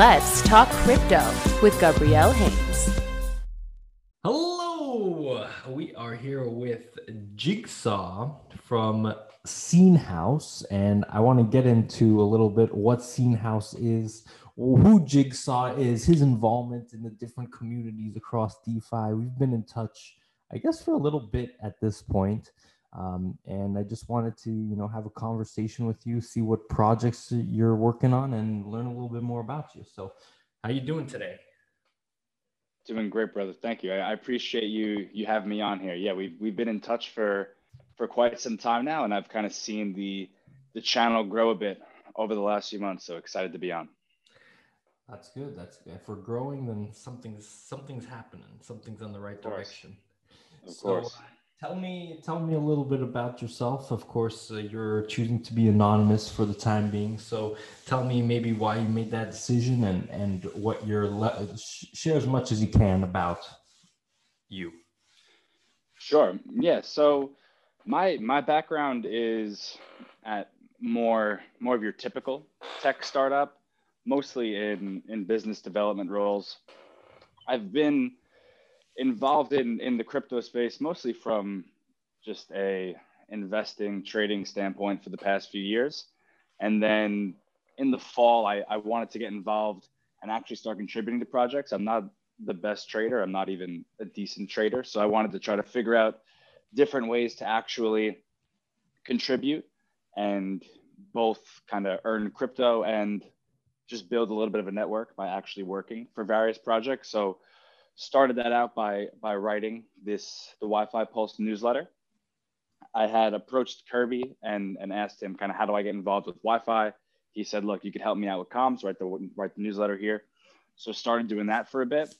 Let's talk crypto with Gabrielle Haynes. Hello, we are here with Jigsaw from Scene House, and I want to get into a little bit what Scene House is, who Jigsaw is, his involvement in the different communities across DeFi. We've been in touch, I guess, for a little bit at this point. Um, and I just wanted to, you know, have a conversation with you, see what projects you're working on, and learn a little bit more about you. So, how you doing today? Doing great, brother. Thank you. I, I appreciate you you having me on here. Yeah, we've we've been in touch for for quite some time now, and I've kind of seen the the channel grow a bit over the last few months. So excited to be on. That's good. That's good. If we're growing, then something's something's happening. Something's in the right direction. Of so, course. Tell me, tell me a little bit about yourself. Of course, uh, you're choosing to be anonymous for the time being. So, tell me maybe why you made that decision and and what you're le- share as much as you can about you. Sure. Yeah. So, my my background is at more more of your typical tech startup, mostly in in business development roles. I've been involved in in the crypto space mostly from just a investing trading standpoint for the past few years. And then in the fall I, I wanted to get involved and actually start contributing to projects. I'm not the best trader. I'm not even a decent trader. So i wanted to try to figure out different ways to actually contribute and both kind of earn crypto and just build a little bit of a network by actually working for various projects. So started that out by by writing this the YFI Pulse newsletter. I had approached Kirby and and asked him kind of how do I get involved with YFI. He said, "Look, you could help me out with comms. Write the write the newsletter here." So started doing that for a bit,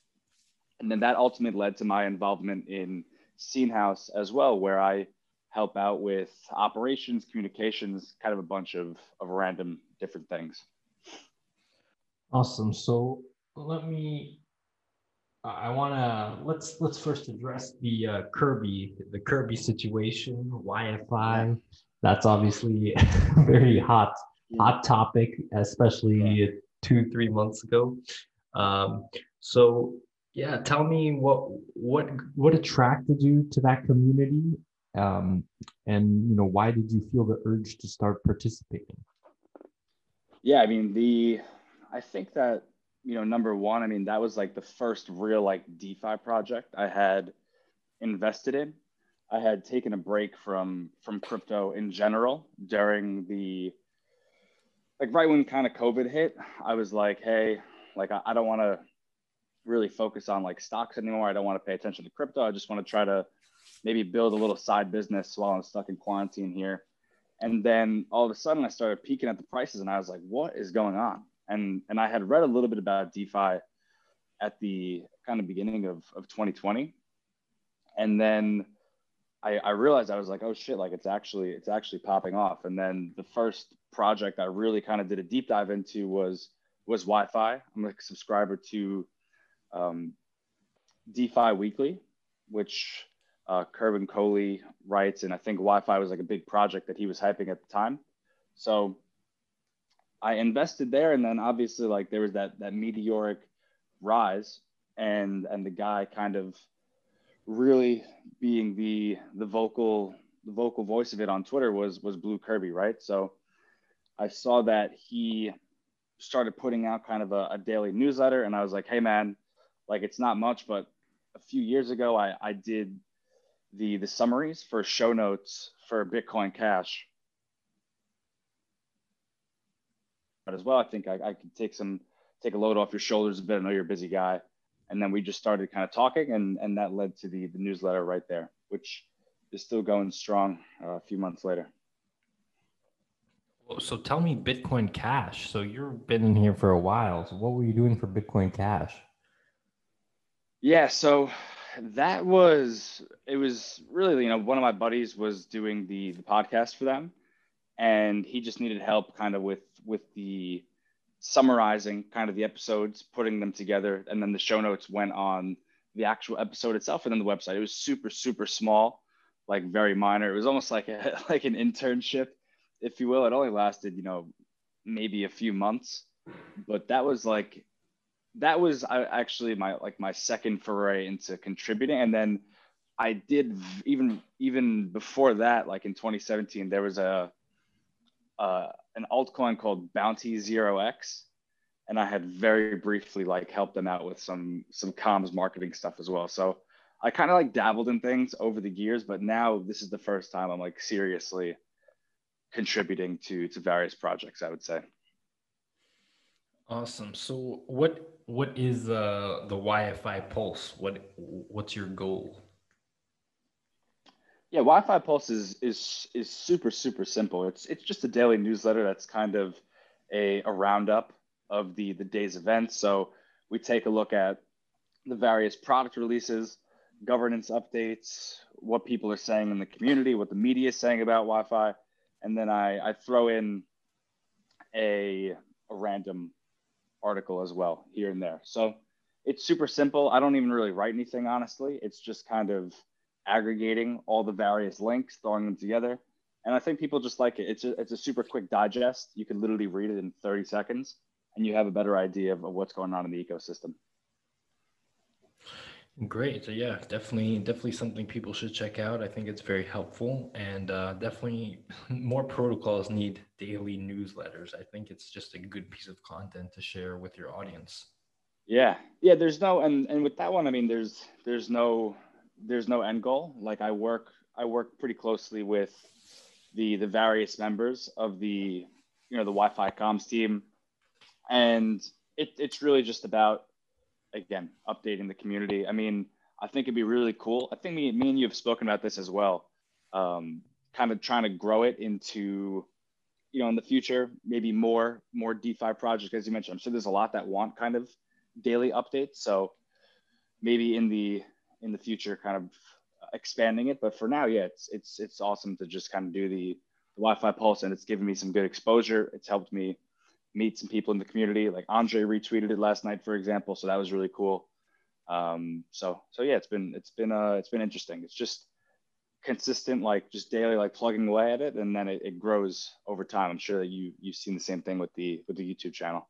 and then that ultimately led to my involvement in Scene House as well, where I help out with operations, communications, kind of a bunch of of random different things. Awesome. So let me I want to let's let's first address the uh, Kirby the Kirby situation YFI. That's obviously a very hot hot topic, especially two three months ago. Um, so yeah, tell me what what what attracted you to that community, um, and you know why did you feel the urge to start participating? Yeah, I mean the I think that you know, number one, I mean, that was like the first real like DeFi project I had invested in. I had taken a break from from crypto in general during the like right when kind of COVID hit. I was like, hey, like I, I don't want to really focus on like stocks anymore. I don't want to pay attention to crypto. I just want to try to maybe build a little side business while I'm stuck in quarantine here. And then all of a sudden I started peeking at the prices and I was like, what is going on? And and I had read a little bit about DeFi at the kind of beginning of, of 2020, and then I, I realized I was like, oh shit, like it's actually it's actually popping off. And then the first project I really kind of did a deep dive into was was YFI. I'm a subscriber to um, DeFi Weekly, which uh, Coley writes, and I think YFI was like a big project that he was hyping at the time. So I invested there, and then obviously like there was that that meteoric rise, and and the guy kind of really being the the vocal the vocal voice of it on Twitter was was Blue Kirby, right? So I saw that he started putting out kind of a, a daily newsletter, and I was like, hey man, like it's not much, but a few years ago I I did the the summaries for show notes for Bitcoin Cash as well. I think I, I could take some take a load off your shoulders a bit. I know you're a busy guy. And then we just started kind of talking, and and that led to the the newsletter right there, which is still going strong uh, a few months later. So tell me Bitcoin Cash. So you've been in here for a while. So what were you doing for Bitcoin Cash? Yeah, so that was it was really you know one of my buddies was doing the the podcast for them and he just needed help kind of with with the summarizing kind of the episodes putting them together and then the show notes went on the actual episode itself and then the website. It was super super small like very minor. It was almost like a like an internship if you will. It only lasted you know maybe a few months but that was like that was uh, actually my like my second foray into contributing, and then I did even even before that, like in 2017, there was a uh, an altcoin called Bounty0x, and I had very briefly like helped them out with some some comms marketing stuff as well. So I kind of like dabbled in things over the years, but now this is the first time I'm like seriously contributing to to various projects. I would say. Awesome. So what what is uh, the YFI Pulse? What what's your goal? Yeah, YFI Pulse is is is super super simple. It's it's just a daily newsletter that's kind of a, a roundup of the the day's events. So we take a look at the various product releases, governance updates, what people are saying in the community, what the media is saying about YFI, and then I, I throw in a, a random article as well here and there. So it's super simple. I don't even really write anything, honestly. It's just kind of aggregating all the various links, throwing them together. And I think people just like it. It's a, it's a super quick digest. You can literally read it in 30 seconds and you have a better idea of, of what's going on in the ecosystem. Great. So yeah, definitely, definitely something people should check out. I think it's very helpful, and uh, definitely more protocols need daily newsletters. I think it's just a good piece of content to share with your audience. Yeah, yeah. There's no, and and with that one, I mean, there's there's no there's no end goal. Like I work I work pretty closely with the the various members of the you know the YFI comms team, and it, it's really just about again, updating the community. I mean, I think it'd be really cool. I think me, me and you have spoken about this as well. Um, kind of trying to grow it into, you know, in the future, maybe more more DeFi projects, as you mentioned. I'm sure there's a lot that want kind of daily updates. So maybe in the in the future, kind of expanding it. But for now, yeah, it's it's it's awesome to just kind of do the, the YFI pulse, and it's given me some good exposure. It's helped me meet some people in the community. Like Andre retweeted it last night, for example. So that was really cool. Um, so so yeah, it's been it's been uh it's been interesting. It's just consistent, like just daily, like plugging away at it, and then it, it grows over time. I'm sure that you you've seen the same thing with the with the YouTube channel.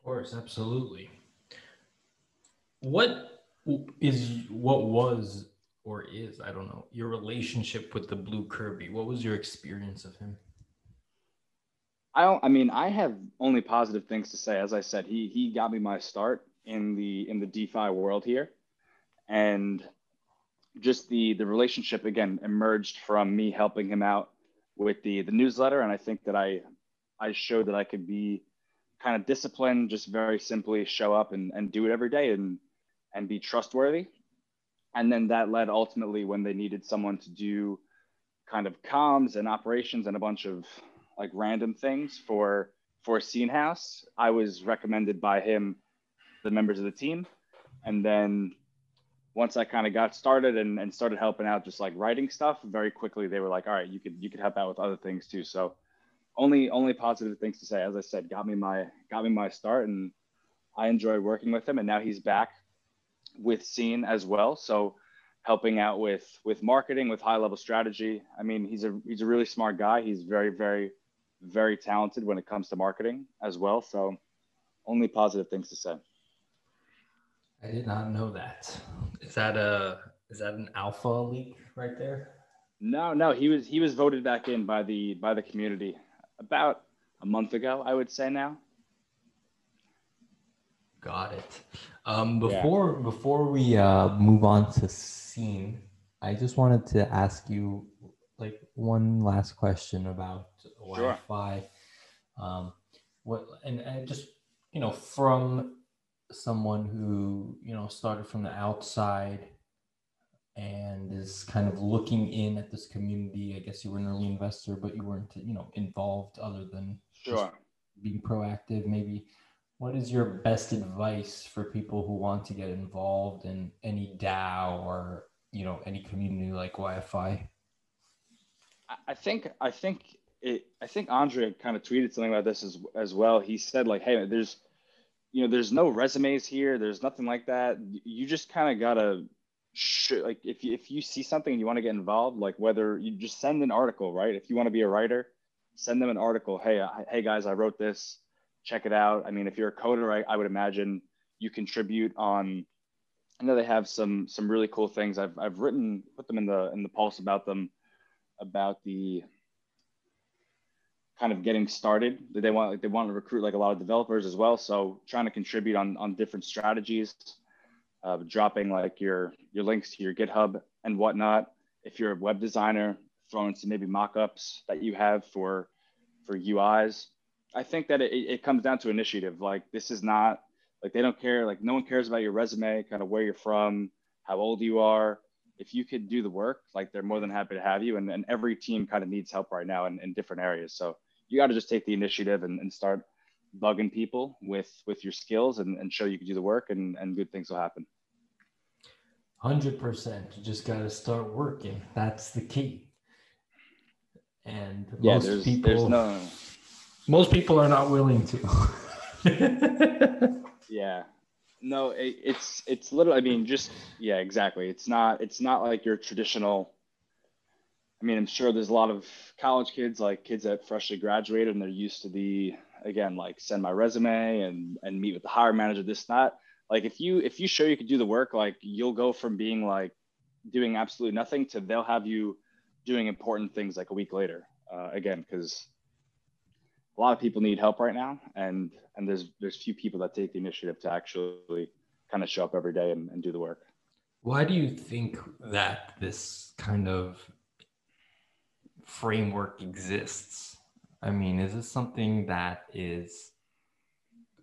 Of course, absolutely. What is what was or is I don't know your relationship with the Blue Kirby? What was your experience of him? I don't. I mean, I have only positive things to say. As I said, he he got me my start in the in the DeFi world here, and just the the relationship again emerged from me helping him out with the the newsletter, and I think that I I showed that I could be kind of disciplined, just very simply show up and, and do it every day and and be trustworthy. And then that led ultimately when they needed someone to do kind of comms and operations and a bunch of like random things for for Scene House. I was recommended by him, the members of the team, and then once I kind of got started and, and started helping out, just like writing stuff, very quickly they were like, all right, you could you could help out with other things too. So only only positive things to say. As I said, got me my got me my start, and I enjoyed working with him. And now he's back with Scene as well. So helping out with with marketing, with high level strategy. I mean, he's a he's a really smart guy. He's very very very talented when it comes to marketing as well. So only positive things to say. I did not know that. Is that a is that an alpha leak right there? No, no, he was he was voted back in by the by the community about a month ago, I would say now. Got it. Um, before yeah. before we uh, move on to scene, I just wanted to ask you like one last question about sure. YFI. Um, what and, and just you know from someone who you know started from the outside and is kind of looking in at this community. I guess you were an early investor, but you weren't you know involved other than sure being proactive. Maybe what is your best advice for people who want to get involved in any DAO or you know any community like YFI? I think I think it, I think Andre kind of tweeted something about this as as well. He said like, "Hey, there's, you know, there's no resumes here. There's nothing like that. You just kind of gotta, sh- like, if you, if you see something and you want to get involved, like whether you just send an article, right? If you want to be a writer, send them an article. Hey, I, hey guys, I wrote this. Check it out. I mean, if you're a coder, I, I would imagine you contribute on. I know they have some some really cool things. I've I've written put them in the in the pulse about them, about the kind of getting started. They want like they want to recruit like a lot of developers as well. So trying to contribute on on different strategies, uh, dropping like your your links to your GitHub and whatnot. If you're a web designer, throwing some maybe mock-ups that you have for for UIs. I think that it, it comes down to initiative. Like this is not like they don't care. Like no one cares about your resume, kind of where you're from, how old you are. If you could do the work, like they're more than happy to have you. And, and every team kind of needs help right now in, in different areas. So you got to just take the initiative and, and start bugging people with with your skills and, and show you can do the work and, and good things will happen. Hundred percent. You just got to start working. That's the key. And yeah, most there's, people, there's no. Most people are not willing to. yeah, no, it, it's it's little. I mean, just yeah, exactly. It's not it's not like your traditional. I mean, I'm sure there's a lot of college kids, like kids that freshly graduated, and they're used to the again, like send my resume and and meet with the hiring manager. This that like if you if you show you could do the work, like you'll go from being like doing absolutely nothing to they'll have you doing important things like a week later. Uh, again, because a lot of people need help right now, and and there's there's few people that take the initiative to actually kind of show up every day and, and do the work. Why do you think that this kind of framework exists? I mean, is this something that is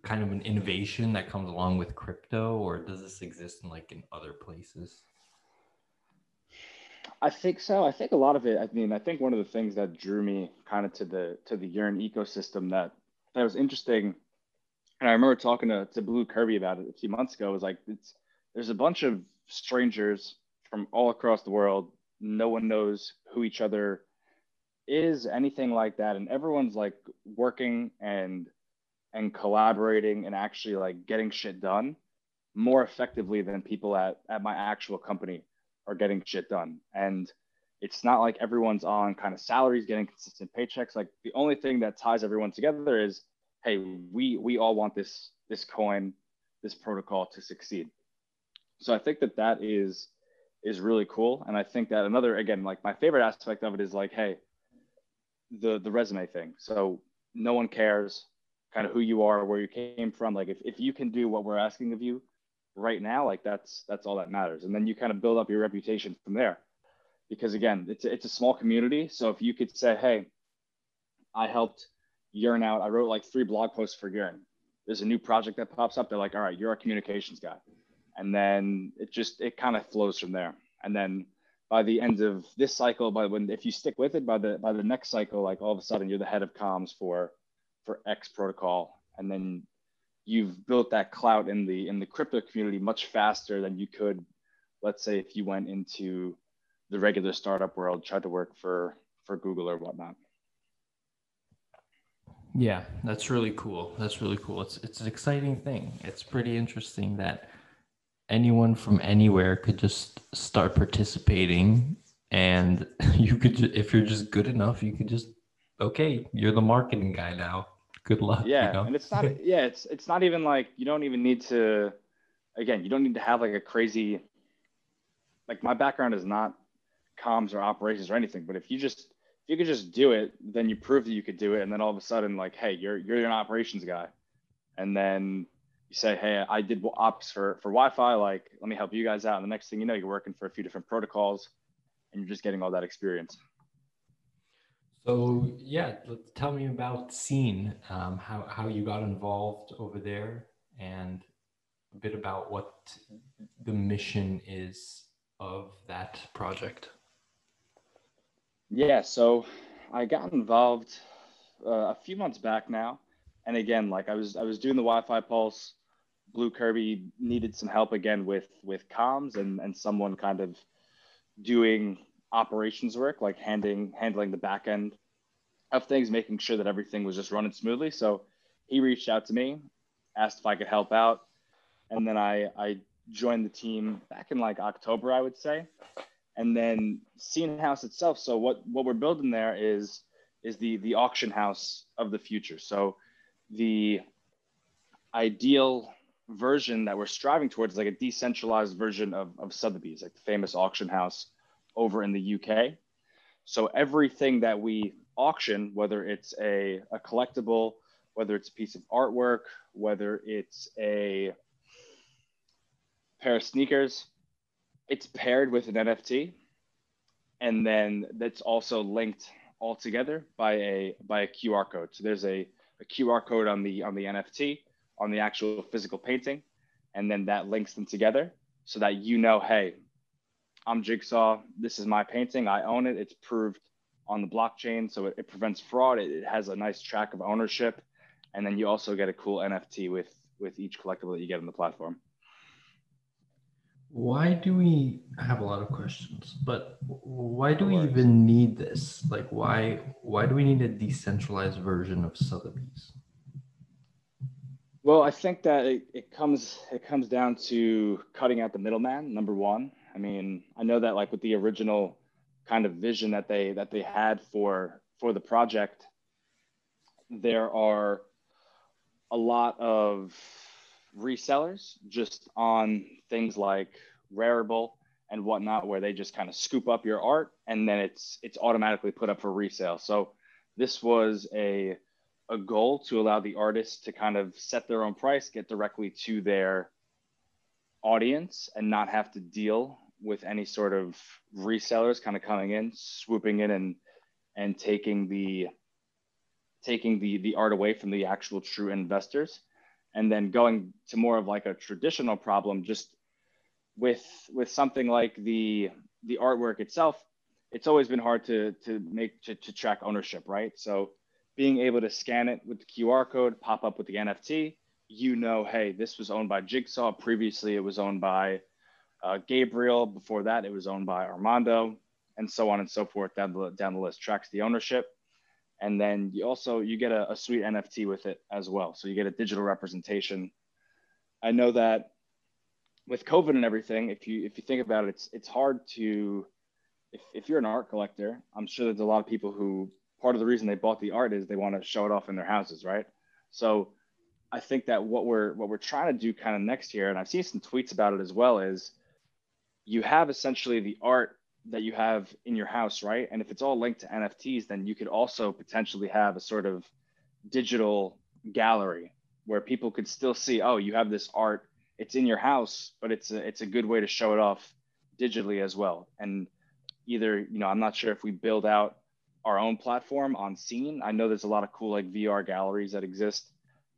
kind of an innovation that comes along with crypto, or does this exist in like in other places? I think so. I think a lot of it. I mean, I think one of the things that drew me kind of to the to the Yearn ecosystem that that was interesting, and I remember talking to, to Blue Kirby about it a few months ago. Was like, it's there's a bunch of strangers from all across the world. No one knows who each other is, anything like that, and everyone's like working and and collaborating and actually like getting shit done more effectively than people at at my actual company are getting shit done. And it's not like everyone's on kind of salaries getting consistent paychecks. Like the only thing that ties everyone together is, hey, we we all want this this coin, this protocol to succeed. So I think that that is is really cool. And I think that another again, like my favorite aspect of it is like, hey, the the resume thing. So no one cares kind of who you are, where you came from. Like if, if you can do what we're asking of you, right now, like that's that's all that matters. And then you kind of build up your reputation from there. Because again, it's it's a small community. So if you could say, hey, I helped Yearn out. I wrote like three blog posts for Yearn. There's a new project that pops up. They're like, all right, you're a communications guy. And then it just it kind of flows from there. And then by the end of this cycle, by when if you stick with it, by the by the next cycle, like all of a sudden you're the head of comms for for X protocol. And then you've built that clout in the in the crypto community much faster than you could let's say if you went into the regular startup world tried to work for for google or whatnot. Yeah that's really cool. That's really cool. It's it's an exciting thing. It's pretty interesting that anyone from anywhere could just start participating and you could if you're just good enough you could just okay you're the marketing guy now good luck. Yeah, you know? and it's not. yeah, it's it's not even like you don't even need to. Again, you don't need to have like a crazy. Like my background is not comms or operations or anything, but if you just if you could just do it, then you prove that you could do it, and then all of a sudden, like, hey, you're you're an operations guy, and then you say, hey, I did ops for for YFI. Like, let me help you guys out. And the next thing you know, you're working for a few different protocols, and you're just getting all that experience. So yeah, tell me about Scene, um, how how you got involved over there, and a bit about what the mission is of that project. Yeah, so I got involved uh, a few months back now, and again, like I was I was doing the YFI pulse. Blue Kirby needed some help again with with comms and and someone kind of doing operations work, like handing handling the back end of things, making sure that everything was just running smoothly. So he reached out to me, asked if I could help out, and then I I joined the team back in like October, I would say. And then Scene House itself. So what what we're building there is is the the auction house of the future. So the ideal version that we're striving towards is like a decentralized version of, of Sotheby's, like the famous auction house over in the UK. So everything that we auction, whether it's a, a collectible, whether it's a piece of artwork, whether it's a pair of sneakers, it's paired with an NFT. And then that's also linked all together by a by a QR code. So there's a, a QR code on the on the NFT, on the actual physical painting, and then that links them together so that you know, hey, I'm Jigsaw. This is my painting. I own it. It's proved on the blockchain, so it, it prevents fraud. It, it, has a nice track of ownership, and then you also get a cool NFT with with each collectible that you get on the platform. Why do we I have a lot of questions? But why do we even need this? Like, why why do we need a decentralized version of Sotheby's? Well, I think that it, it comes it comes down to cutting out the middleman. Number one, I mean, I know that like with the original kind of vision that they that they had for for the project, there are a lot of resellers just on things like Rarible and whatnot, where they just kind of scoop up your art and then it's it's automatically put up for resale. So this was a a goal to allow the artists to kind of set their own price, get directly to their audience, and not have to deal with any sort of resellers kind of coming in, swooping in and and taking the taking the the art away from the actual true investors. And then going to more of like a traditional problem just with with something like the the artwork itself it's always been hard to to make to, to track ownership right? So being able to scan it with the qr code pop up with the nft you know hey this was owned by jigsaw previously it was owned by uh, Gabriel. Before that, it was owned by Armando, and so on and so forth down the down the list. Tracks the ownership, and then you also you get a, a sweet NFT with it as well. So you get a digital representation. I know that with COVID and everything, if you if you think about it, it's it's hard to if, if you're an art collector, I'm sure there's a lot of people who part of the reason they bought the art is they want to show it off in their houses, right? So I think that what we're what we're trying to do kind of next year, and I've seen some tweets about it as well, is you have essentially the art that you have in your house, right? And if it's all linked to NFTs, then you could also potentially have a sort of digital gallery where people could still see, oh, you have this art, it's in your house, but it's a it's a good way to show it off digitally as well. And either, you know, I'm not sure if we build out our own platform on scene. I know there's a lot of cool like VR galleries that exist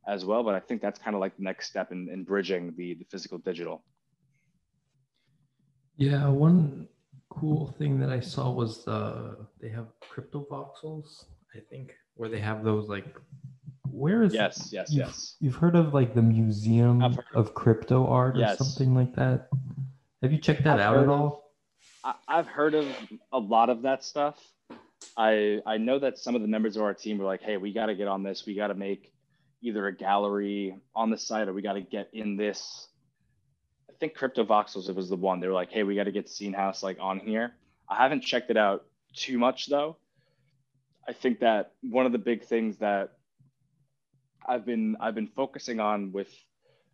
as well, but I think that's kind of like the next step in, in bridging the the physical digital. Yeah, one cool thing that I saw was uh, they have Cryptovoxels, I think, where they have those like where is yes yes you've, yes you've heard of like the museum of, of crypto art yes. or something like that have you checked that I've out at all of, i've heard of a lot of that stuff i i know that some of the members of our team were like hey we got to get on this we got to make either a gallery on the site or we got to get in this I think Cryptovoxels was the one. They were like, hey, we got to get Scene House like on here. I haven't checked it out too much though. I think that one of the big things that I've been I've been focusing on with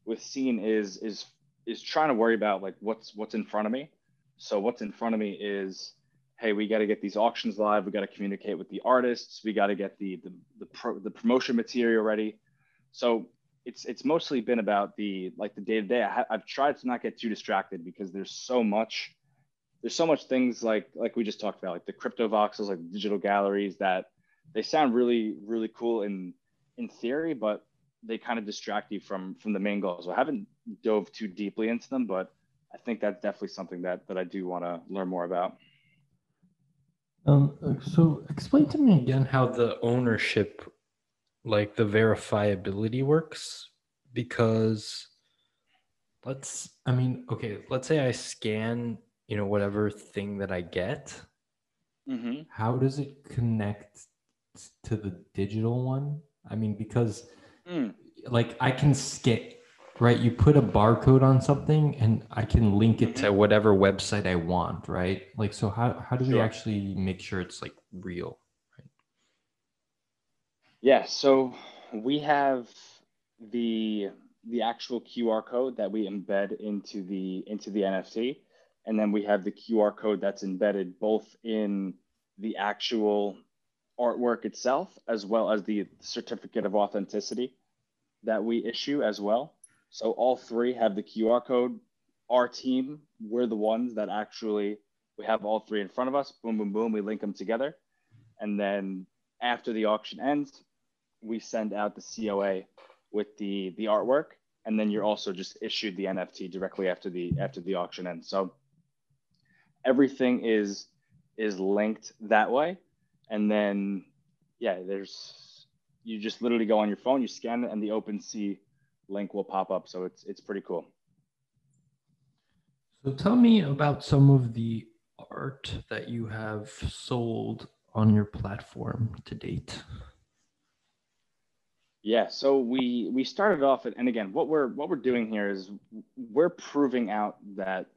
with Scene is is is trying to worry about like what's what's in front of me. So what's in front of me is hey, we got to get these auctions live. We got to communicate with the artists. We got to get the the the, pro, the promotion material ready. So it's it's mostly been about the like the day to day. I've tried to not get too distracted because there's so much there's so much things like like we just talked about like the Cryptovoxels like digital galleries that they sound really really cool in in theory but they kind of distract you from from the main goals so i haven't dove too deeply into them but i think that's definitely something that that i do want to learn more about um so explain to me again how the ownership like the verifiability works because let's i mean okay let's say i scan you know whatever thing that i get mm-hmm. how does it connect to the digital one i mean because mm. like i can scan right you put a barcode on something and i can link it mm-hmm. to whatever website i want right like so how, how do sure. we actually make sure it's like real Right? yeah, so we have the the actual QR code that we embed into the into the NFT, and then we have the QR code that's embedded both in the actual artwork itself as well as the certificate of authenticity that we issue as well. So all three have the QR code. Our team, we're the ones that actually we have all three in front of us. Boom, boom, boom. We link them together, and then after the auction ends, we send out the COA with the the artwork, and then you're also just issued the NFT directly after the after the auction ends. So everything is is linked that way, and then yeah, there's you just literally go on your phone, you scan it, and the OpenSea link will pop up. So it's it's pretty cool. So tell me about some of the art that you have sold on your platform to date. Yeah, so we we started off at, and again, what we're what we're doing here is we're proving out that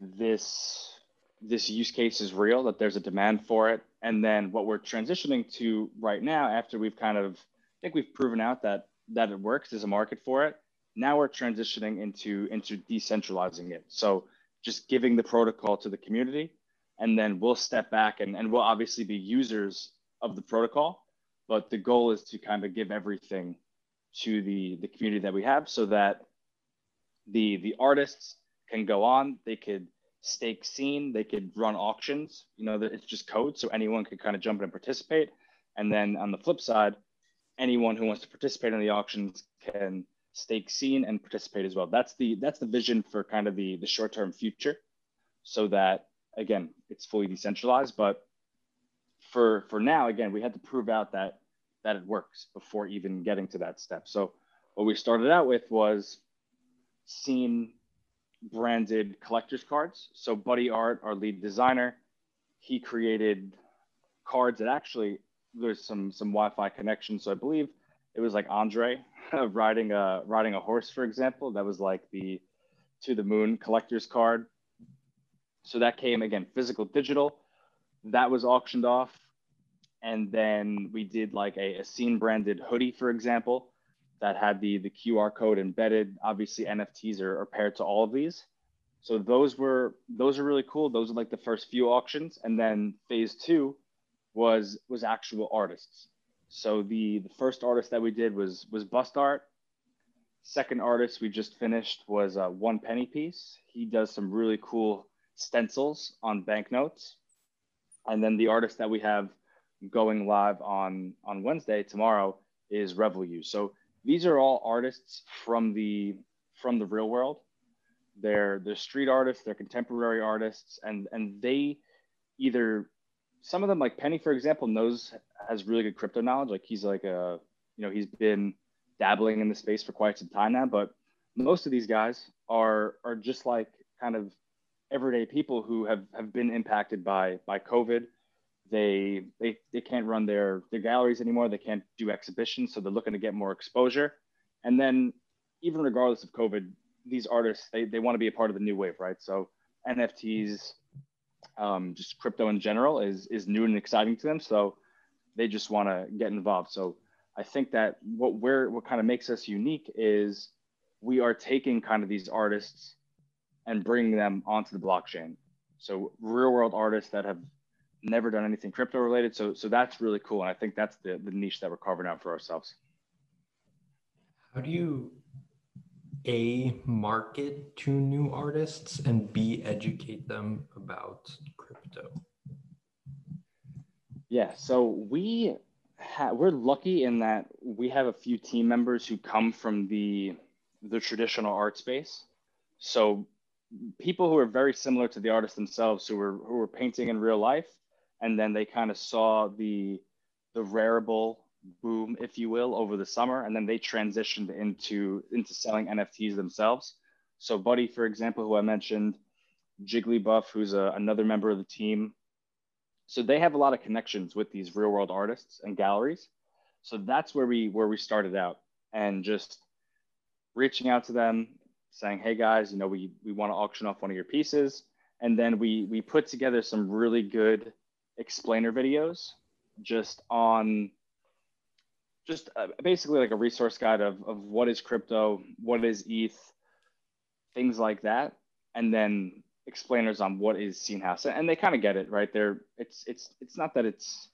this this use case is real, that there's a demand for it, and then what we're transitioning to right now, after we've kind of I think we've proven out that that it works, there's a market for it. Now we're transitioning into into decentralizing it. So just giving the protocol to the community, and then we'll step back and, and we'll obviously be users of the protocol but the goal is to kind of give everything to the the community that we have so that the the artists can go on they could stake scene they could run auctions you know it's just code so anyone could kind of jump in and participate and then on the flip side anyone who wants to participate in the auctions can stake scene and participate as well that's the that's the vision for kind of the the short term future so that again it's fully decentralized but for for now again we had to prove out that that it works before even getting to that step. So what we started out with was scene branded collector's cards. So Buddy Art, our lead designer, he created cards that actually there's some some YFI connection. So I believe it was like Andre riding a riding a horse, for example. That was like the to the moon collector's card. So that came again physical digital. That was auctioned off and then we did like a, a scene branded hoodie, for example, that had the the QR code embedded. Obviously, NFTs are, are paired to all of these. So those were those are really cool. Those are like the first few auctions, and then phase two was was actual artists. So the the first artist that we did was was Bustart. Second artist we just finished was a one penny piece. He does some really cool stencils on banknotes. And then the artist that we have going live on on Wednesday tomorrow is Revel You. So these are all artists from the from the real world. They're they're street artists, they're contemporary artists, and and they either some of them like Penny, for example, knows has really good crypto knowledge. Like he's like a you know he's been dabbling in the space for quite some time now. But most of these guys are are just like kind of everyday people who have have been impacted by by COVID they they they can't run their their galleries anymore. They can't do exhibitions, so they're looking to get more exposure. And then even regardless of COVID, these artists they, they want to be a part of the new wave, right? So NFTs, um, just crypto in general is is new and exciting to them. So they just want to get involved. So I think that what we're what kind of makes us unique is we are taking kind of these artists and bringing them onto the blockchain. So real world artists that have never done anything crypto related. So so that's really cool. And I think that's the, the niche that we're carving out for ourselves. How do you A market to new artists and B educate them about crypto? Yeah, so we ha- we're lucky in that we have a few team members who come from the the traditional art space. So people who are very similar to the artists themselves who were who were painting in real life and then they kind of saw the the Rarible boom, if you will, over the summer, and then they transitioned into into selling NFTs themselves. So Buddy, for example, who I mentioned, Jigglybuff, who's a, another member of the team. So they have a lot of connections with these real world artists and galleries. So that's where we where we started out and just reaching out to them, saying, "Hey guys, you know, we we want to auction off one of your pieces." And then we we put together some really good explainer videos just on just uh, basically like a resource guide of, of what is crypto, what is ETH, things like that, and then explainers on what is Scene House, and they kind of get it, right? They're it's it's it's not that it's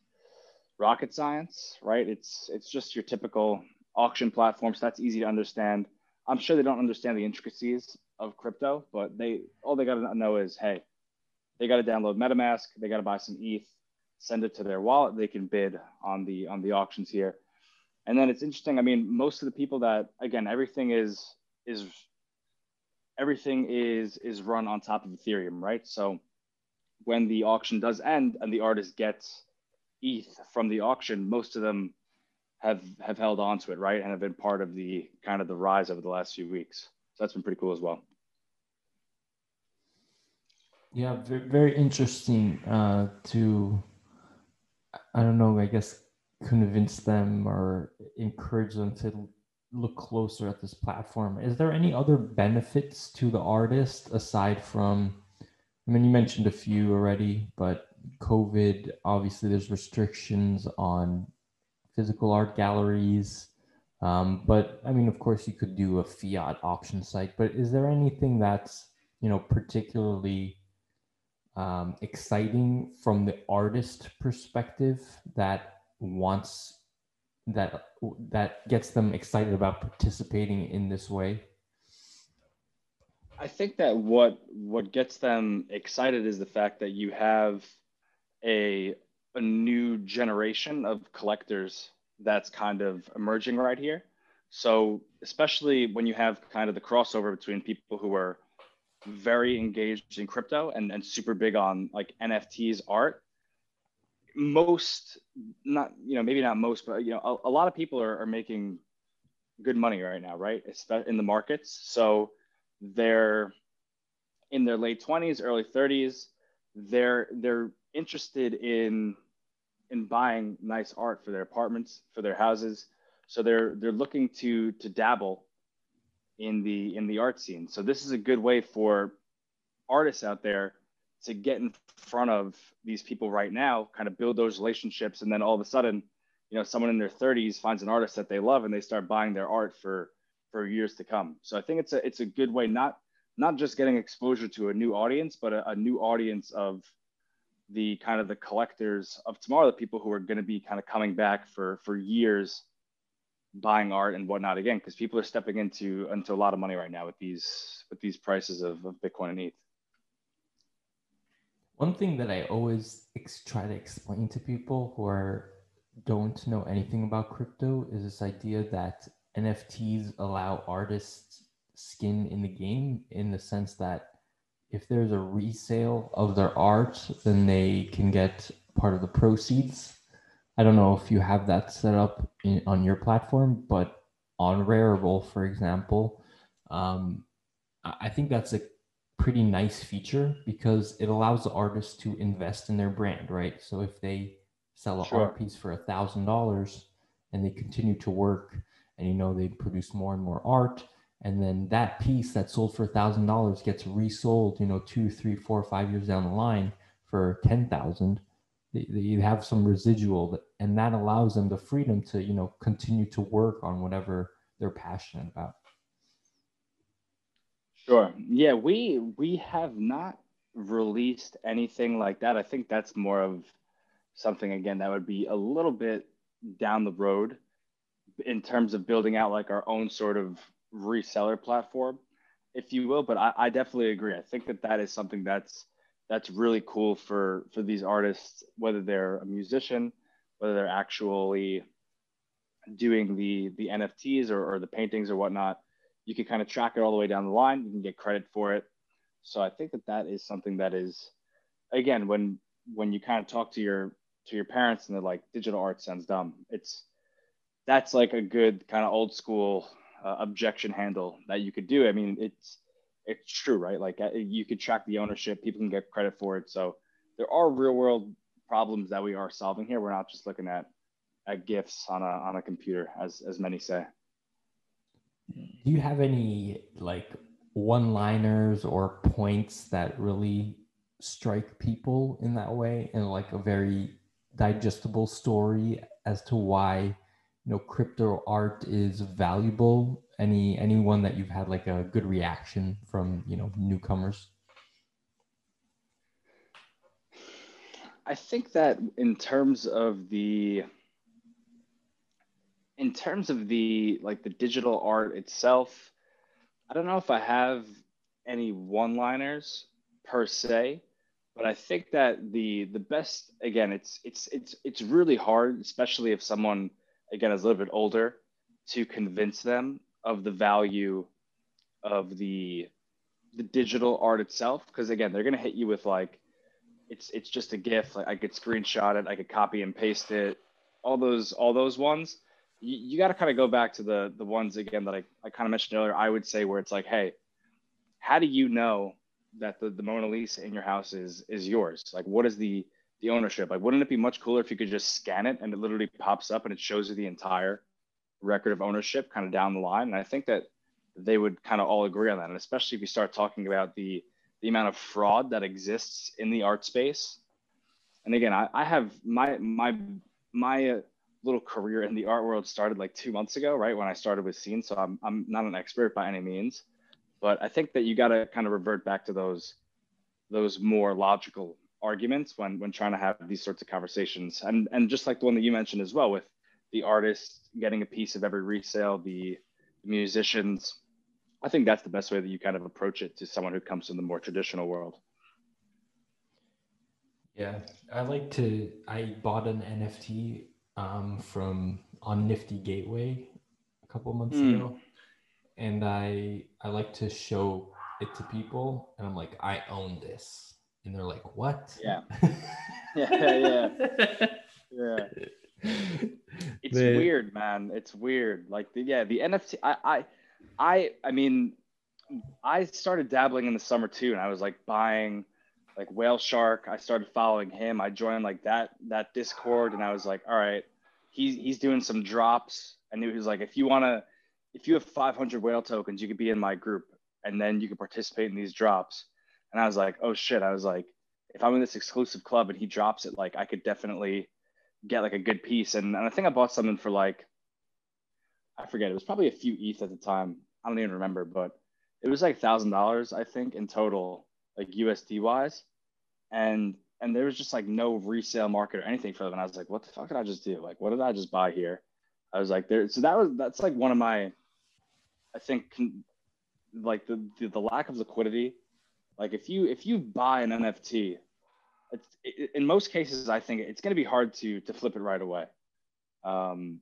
rocket science, right? It's it's just your typical auction platform, so that's easy to understand. I'm sure they don't understand the intricacies of crypto, but they all they got to know is, hey, they got to download MetaMask, they got to buy some ETH, send it to their wallet, they can bid on the on the auctions here. And then it's interesting. I mean, most of the people that again, everything is is everything is is run on top of Ethereum, right? So when the auction does end and the artist gets ETH from the auction, most of them have have held on to it, right, and have been part of the kind of the rise over the last few weeks. So that's been pretty cool as well. Yeah, very, interesting uh, to, I don't know, I guess convince them or encourage them to look closer at this platform. Is there any other benefits to the artist aside from, I mean, you mentioned a few already, but COVID, obviously, there's restrictions on physical art galleries. Um, but I mean, of course, you could do a fiat auction site, but is there anything that's, you know, particularly um, exciting from the artist perspective that wants that that gets them excited about participating in this way? I think that what what gets them excited is the fact that you have a a new generation of collectors that's kind of emerging right here. So especially when you have kind of the crossover between people who are very engaged in crypto and, and super big on like NFTs art most not you know maybe not most but you know a, a lot of people are, are making good money right now right? In the markets. So they're in their late 20s early 30s they're they're interested in in buying nice art for their apartments for their houses. So they're they're looking to to dabble in the in the art scene. So this is a good way for artists out there to get in front of these people right now, kind of build those relationships, and then all of a sudden, you know, someone in their 30s finds an artist that they love and they start buying their art for for years to come. So I think it's a it's a good way not not just getting exposure to a new audience, but a, a new audience of the kind of the collectors of tomorrow, the people who are going to be kind of coming back for for years buying art and whatnot again because people are stepping into into a lot of money right now with these with these prices of, of bitcoin and eth one thing that I always ex- try to explain to people who are don't know anything about crypto is this idea that NFTs allow artists skin in the game in the sense that if there's a resale of their art, then they can get part of the proceeds. I don't know if you have that set up in, on your platform, but on Rarible, for example, um, I think that's a pretty nice feature because it allows the artist to invest in their brand, right? So if they sell a sure. art piece for a thousand dollars and they continue to work and you know they produce more and more art and then that piece that sold for a thousand dollars gets resold you know two three four five years down the line for ten thousand you have some residual that, and that allows them the freedom to you know continue to work on whatever they're passionate about Sure. Yeah, we we have not released anything like that. I think that's more of something again that would be a little bit down the road in terms of building out like our own sort of reseller platform, if you will. But I, I definitely agree. I think that that is something that's that's really cool for for these artists, whether they're a musician, whether they're actually doing the the NFTs or, or the paintings or whatnot you can kind of track it all the way down the line. You can get credit for it. So I think that that is something that is, again, when when you kind of talk to your to your parents and they're like, digital art sounds dumb. It's that's like a good kind of old school uh, objection handle that you could do. I mean, it's it's true, right? Like uh, you could track the ownership, people can get credit for it. So there are real world problems that we are solving here. We're not just looking at at gifs on a on a computer, as as many say do you have any like one liners or points that really strike people in that way and like a very digestible story as to why you know crypto art is valuable? Any anyone that you've had like a good reaction from you know newcomers? I think that in terms of the in terms of the like the digital art itself, I don't know if I have any one-liners per se, but I think that the the best again, it's it's it's it's really hard, especially if someone again is a little bit older, to convince them of the value of the the digital art itself because again they're going to hit you with like it's it's just a GIF. Like I could screenshot it, I could copy and paste it. All those all those ones. You, you got to kind of go back to the the ones again that I, I kind of mentioned earlier. I would say where it's like, hey, how do you know that the, the Mona Lisa in your house is is yours? Like, what is the the ownership? Like, wouldn't it be much cooler if you could just scan it and it literally pops up and it shows you the entire record of ownership kind of down the line? And I think that they would kind of all agree on that. And especially if you start talking about the the amount of fraud that exists in the art space. And again, I, I have my my my uh, little career in the art world started like two months ago, right when I started with Scene. So I'm I'm not an expert by any means, but I think that you got to kind of revert back to those those more logical arguments when when trying to have these sorts of conversations. And and just like the one that you mentioned as well, with the artist getting a piece of every resale, the musicians I think that's the best way that you kind of approach it to someone who comes from the more traditional world. Yeah, I like to. I bought an NFT um, from on Nifty Gateway a couple months mm. ago, and I I like to show it to people, and I'm like, I own this, and they're like, what? Yeah, yeah, yeah, yeah. It's weird, man. It's weird. Like, the, yeah, the NFT. I I I I mean, I started dabbling in the summer too, and I was like buying like Whale Shark. I started following him. I joined like that that Discord, and I was like, all right, he's he's doing some drops. I knew he was like, if you wanna, if you have 500 whale tokens, you could be in my group, and then you could participate in these drops. And I was like, oh shit. I was like, if I'm in this exclusive club and he drops it, like I could definitely get like a good piece. And, and I think I bought something for like, I forget, it was probably a few ETH at the time. I don't even remember, but it was like thousand dollars, I think, in total, like USD wise. And and there was just like no resale market or anything for them. And I was like, what the fuck did I just do? Like, what did I just buy here? I was like, there. So that was that's like one of my, I think, like the, the the lack of liquidity. Like if you if you buy an NFT, it, in most cases I think it's going to be hard to to flip it right away. Um,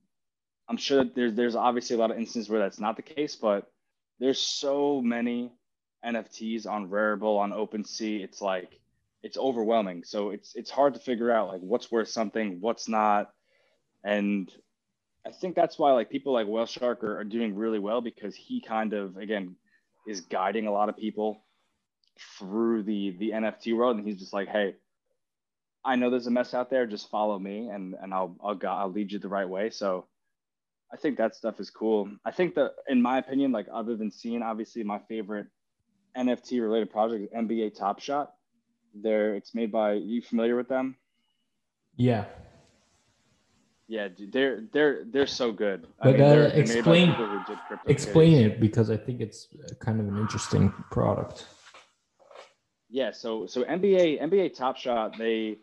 I'm sure that there's there's obviously a lot of instances where that's not the case, but there's so many NFTs on Rarible on OpenSea. It's like it's overwhelming. So it's it's hard to figure out like what's worth something, what's not, and I think that's why like people like Whale Shark are, are doing really well because he kind of again is guiding a lot of people through the the NFT world, and he's just like, hey, I know there's a mess out there. Just follow me, and and I'll I'll I'll lead you the right way. So I think that stuff is cool. I think that, in my opinion, like other than seeing, obviously, my favorite NFT related project NBA Top Shot. There, it's made by. You familiar with them? Yeah. Yeah, dude, they're they're they're so good. But I mean, uh, explain explain it because I think it's kind of an interesting product. Yeah, so so NBA NBA Top Shot they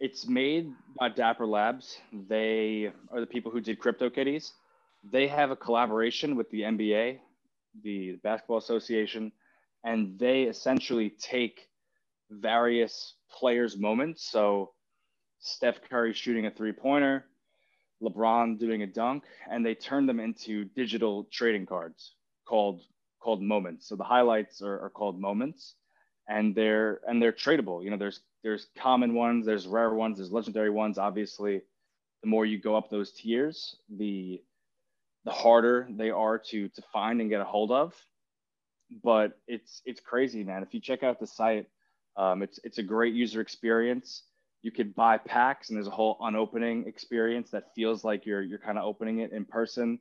it's made by Dapper Labs. They are the people who did CryptoKitties. They have a collaboration with the NBA, the Basketball Association, and they essentially take various players' moments. So Steph Curry shooting a three pointer, LeBron doing a dunk, and they turn them into digital trading cards called called moments. So the highlights are, are called moments and they're and they're tradable. You know, there's there's common ones, there's rare ones, there's legendary ones. Obviously, the more you go up those tiers, the the harder they are to to find and get a hold of. But it's it's crazy, man. If you check out the site, um, it's it's a great user experience. You could buy packs, and there's a whole unopening experience that feels like you're you're kind of opening it in person.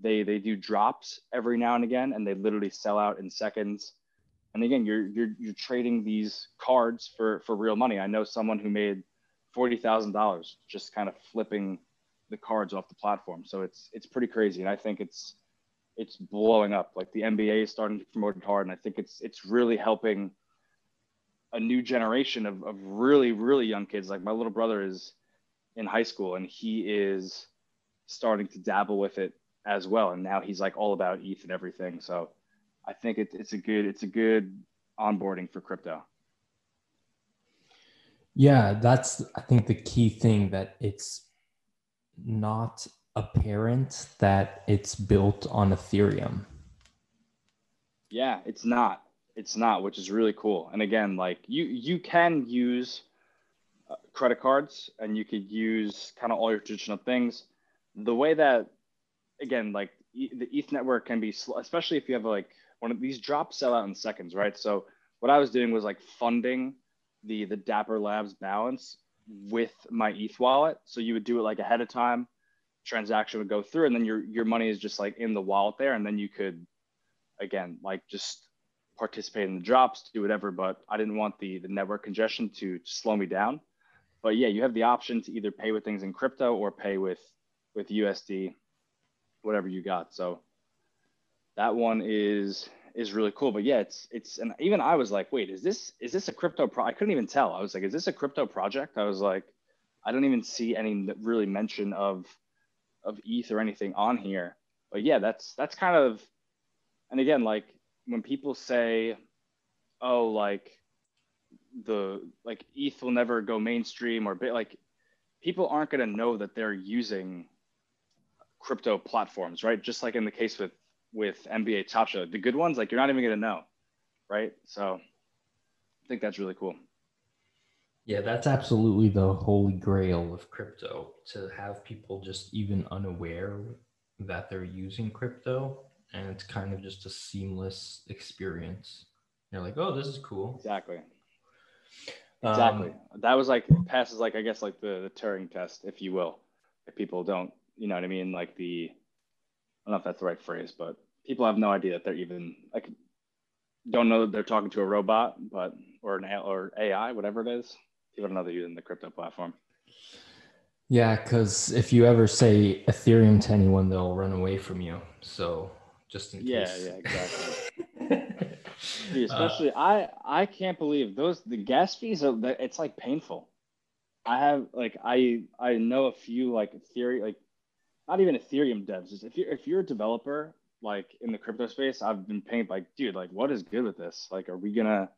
They they do drops every now and again, and they literally sell out in seconds and again you're you're you're trading these cards for for real money i know someone who made $40000 just kind of flipping the cards off the platform. So it's it's pretty crazy, and I think it's it's blowing up. Like the NBA is starting to promote it hard, and I think it's it's really helping a new generation of, of really really young kids. Like my little brother is in high school, and he is starting to dabble with it as well, and now he's like all about ETH and everything. So I think it, it's a good it's a good onboarding for crypto. Yeah, that's I think the key thing that it's not apparent that it's built on Ethereum. Yeah, it's not. It's not, which is really cool. And again, like you you can use uh, credit cards and you could use kind of all your traditional things. The way that again, like the ETH network can be slow, especially if you have like one of these drops sell out in seconds, right? So what I was doing was like funding the the Dapper Labs balance with my ETH wallet. So you would do it like ahead of time, transaction would go through, and then your your money is just like in the wallet there, and then you could again like just participate in the drops, do whatever. But I didn't want the the network congestion to, to slow me down. But yeah, you have the option to either pay with things in crypto or pay with with USD, whatever you got. So that one is is really cool. But yeah, it's it's and even I was like, wait, is this is this a crypto pro? I couldn't even tell. I was like, is this a crypto project? I was like, I don't even see any really mention of of ETH or anything on here. But yeah, that's that's kind of and again, like when people say, oh, like the like ETH will never go mainstream or bit like people aren't going to know that they're using crypto platforms, right? Just like in the case with with NBA Top Shot. The good ones, like you're not even gonna know, right? So I think that's really cool. Yeah, that's absolutely the holy grail of crypto to have people just even unaware that they're using crypto and it's kind of just a seamless experience. You're like, oh, this is cool. Exactly. Exactly. Um, that was like passes like I guess like the, the Turing test, if you will. If people don't, you know what I mean? Like the I don't know if that's the right phrase, but people have no idea that they're even like don't know that they're talking to a robot, but or an or AI, whatever it is. Know they're using the crypto platform. Yeah, because if you ever say Ethereum to anyone, they'll run away from you. So just in yeah, case. Yeah, yeah, exactly. Dude, especially uh, I I can't believe those the gas fees are it's like painful. I have like I I know a few like theory like not even Ethereum devs. Just if you're if you're a developer like in the crypto space, I've been paying like, dude, like what is good with this? Like, are we gonna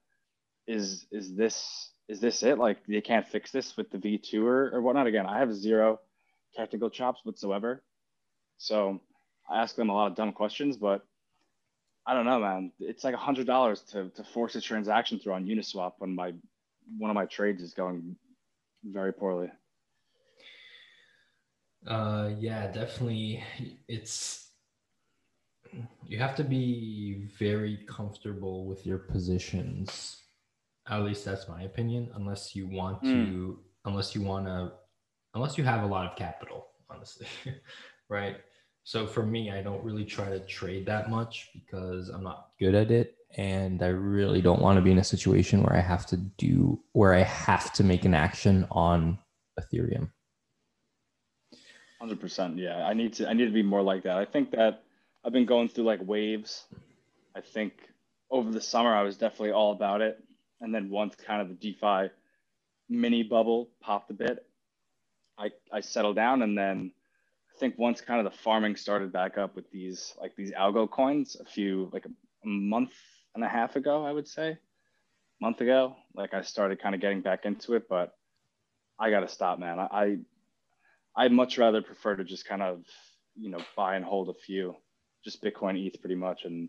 is is this is this it? Like they can't fix this with the V2 or, or whatnot. Again, I have zero technical chops whatsoever. So I ask them a lot of dumb questions, but I don't know, man. It's like a hundred dollars to to force a transaction through on Uniswap when my one of my trades is going very poorly. Uh, yeah, definitely. It's you have to be very comfortable with your positions. At least that's my opinion. Unless you want mm. to, unless you want to, unless you have a lot of capital, honestly, right? So for me, I don't really try to trade that much because I'm not good at it. And I really don't want to be in a situation where I have to do, where I have to make an action on Ethereum. Hundred percent. Yeah, I need to. I need to be more like that. I think that I've been going through like waves. I think over the summer I was definitely all about it, and then once kind of the DeFi mini bubble popped a bit, I I settled down, and then I think once kind of the farming started back up with these like these algo coins a few like a month and a half ago, I would say, month ago, like I started kind of getting back into it, but I got to stop, man. I, I I'd much rather prefer to just kind of, you know, buy and hold a few, just Bitcoin, ETH pretty much, and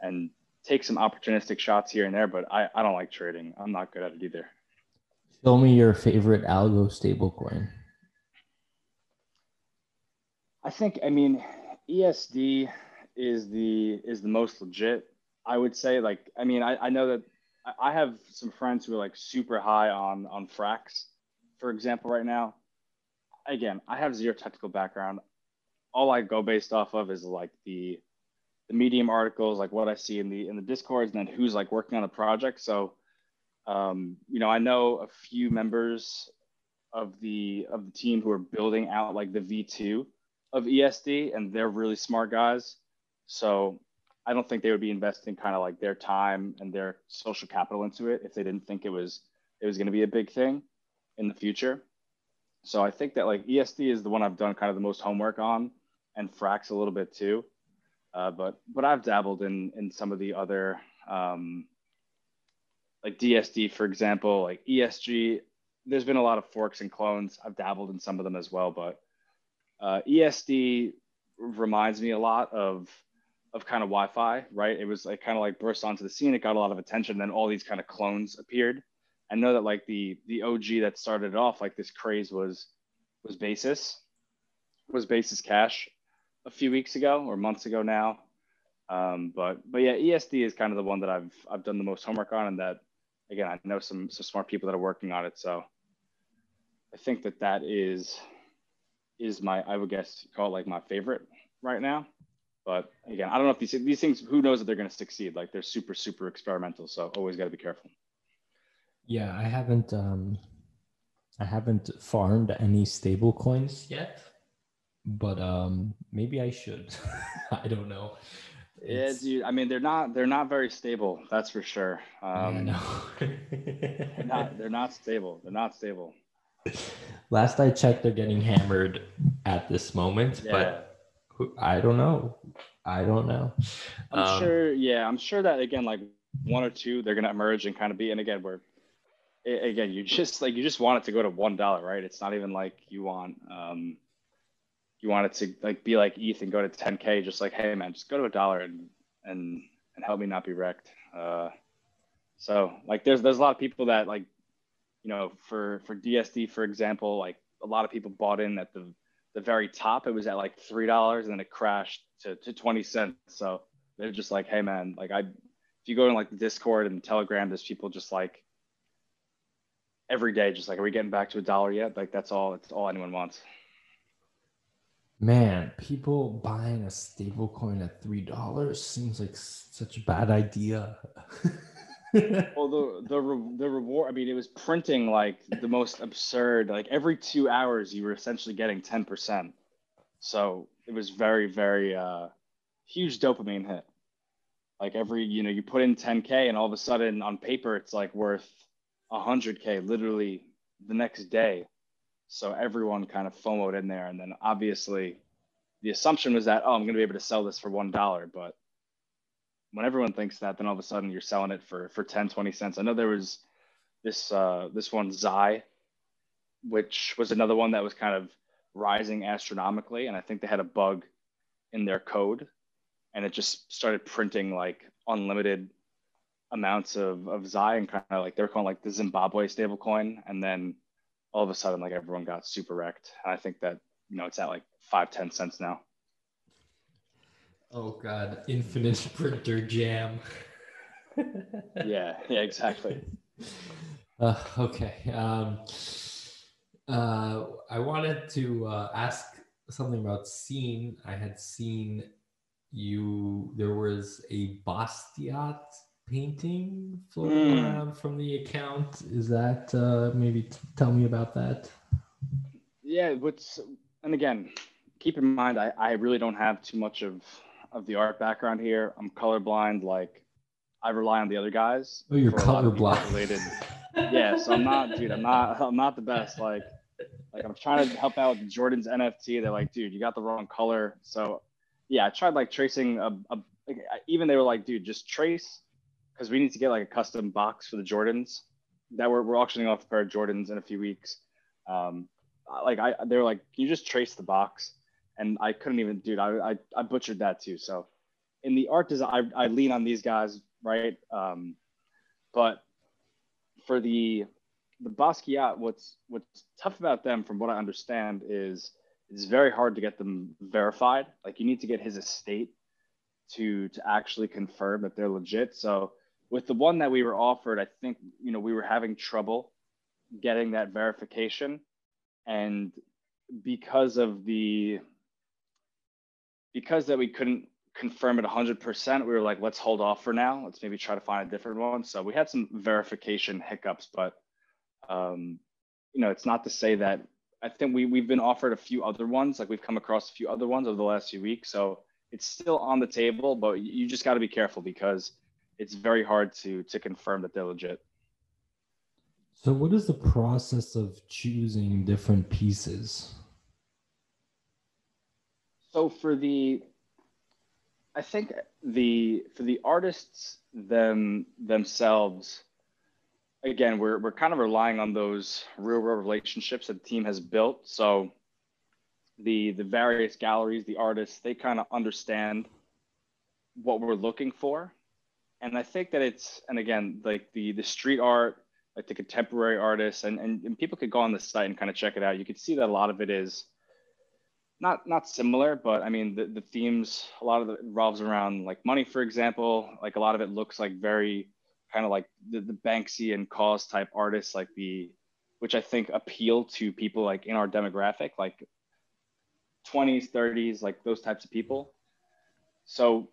and take some opportunistic shots here and there. But I, I don't like trading. I'm not good at it either. Show me your favorite algo stablecoin. I think I mean ESD is the is the most legit. I would say like I mean I, I know that I have some friends who are like super high on on Frax, for example, right now again, I have zero technical background. All I go based off of is like the the medium articles, like what I see in the in the discords, and then who's like working on the project. So, um, you know, I know a few members of the of the team who are building out like the V2 of ESD, and they're really smart guys. So I don't think they would be investing kind of like their time and their social capital into it if they didn't think it was it was going to be a big thing in the future. So I think that like ESD is the one I've done kind of the most homework on, and Frax a little bit too. Uh, but but I've dabbled in in some of the other um, like DSD, for example, like ESG. There's been a lot of forks and clones. I've dabbled in some of them as well, but uh, ESD reminds me a lot of of kind of YFI, right? It was like kind of like burst onto the scene. It got a lot of attention. Then all these kind of clones appeared. I know that like the the OG that started it off like this craze was was Basis, was Basis Cash a few weeks ago or months ago now. Um, but but yeah, ESD is kind of the one that I've I've done the most homework on, and that again I know some some smart people that are working on it. So I think that that is is my I would guess call it like my favorite right now. But again, I don't know if these these things. Who knows if they're going to succeed? Like they're super super experimental, so always got to be careful. Yeah, I haven't um, I haven't farmed any stable coins yet, but um, maybe I should. I don't know. Yeah, dude. I mean, they're not they're not very stable. That's for sure. Um, they're not they're not stable. They're not stable. Last I checked, they're getting hammered at this moment, yeah. but I don't know. I don't know. I'm um, sure. Yeah, I'm sure that again, like one or two, they're gonna emerge and kind of be. And again, we're again, you just like you just want it to go to one dollar, right? It's not even like you want um you want it to like be like ETH and go to 10k. Just like, hey man, just go to a dollar and and and help me not be wrecked. Uh, so like, there's there's a lot of people that like, you know, for for DSD for example, like a lot of people bought in at the the very top, it was at like three dollars, and then it crashed to, to twenty cents. So they're just like, hey man, like I, if you go in like the Discord and Telegram, there's people just like every day, just like, are we getting back to a dollar yet? Like that's all. It's all anyone wants. Man, people buying a stable coin at three dollars seems like such a bad idea. well, the the re- the reward. I mean, it was printing like the most absurd. Like every two hours, you were essentially getting ten percent. So it was very very uh, huge dopamine hit. Like every you know you put in ten k, and all of a sudden on paper it's like worth hundred k literally the next day. So everyone kind of FOMOed in there, and then obviously the assumption was that oh I'm going to be able to sell this for one dollar, but when everyone thinks that, then all of a sudden you're selling it for for 10, 20 cents. I know there was this uh, this one Zai, which was another one that was kind of rising astronomically, and I think they had a bug in their code, and it just started printing like unlimited amounts of of Zai and kind of like they're calling like the Zimbabwe stablecoin, and then all of a sudden like everyone got super wrecked. I think that you know it's at like five ten cents now. Oh God, infinite printer jam. yeah, yeah, exactly. Uh, okay. Um, uh, I wanted to uh, ask something about scene. I had seen you. There was a Basquiat painting floating mm. around from the account. Is that uh, maybe t- tell me about that? Yeah. What's and again, keep in mind, I, I really don't have too much of of the art background here. I'm colorblind. Like I rely on the other guys. Oh, you're colorblind. Related. yeah, so I'm not, dude. I'm not. I'm not the best. Like, like I'm trying to help out with Jordan's NFT. They're like, dude, you got the wrong color. So, yeah, I tried like tracing a, a even they were like, dude, just trace because we need to get like a custom box for the Jordans that we're, we're auctioning off a pair of Jordans in a few weeks. Um, like I, they were like, can you just trace the box? and I couldn't even, dude, I, I, I butchered that too. So in the art design, I, I lean on these guys, right? Um, but for the the Basquiat, what's what's tough about them, from what I understand, is it's very hard to get them verified. Like you need to get his estate to to actually confirm that they're legit. So with the one that we were offered, I think you know we were having trouble getting that verification, and because of the because that we couldn't confirm it 100%, we were like, let's hold off for now. Let's maybe try to find a different one. So we had some verification hiccups, but um, you know, it's not to say that I think we we've been offered a few other ones, like we've come across a few other ones over the last few weeks. So it's still on the table, but you just got to be careful because it's very hard to to confirm that they're legit. So, what is the process of choosing different pieces? So, for the, I think the for the artists them themselves, again, we're we're kind of relying on those real world relationships that the team has built. So, the the various galleries, the artists, they kind of understand what we're looking for, and I think that it's and again like the the street art like the contemporary artists and, and, and people could go on the site and kind of check it out. You could see that a lot of it is not not similar, but I mean the, the themes a lot of it revolves around like money, for example. Like a lot of it looks like very kind of like the, the Banksy and KAWS type artists, like the which I think appeal to people like in our demographic, like 20s, 30s, like those types of people. So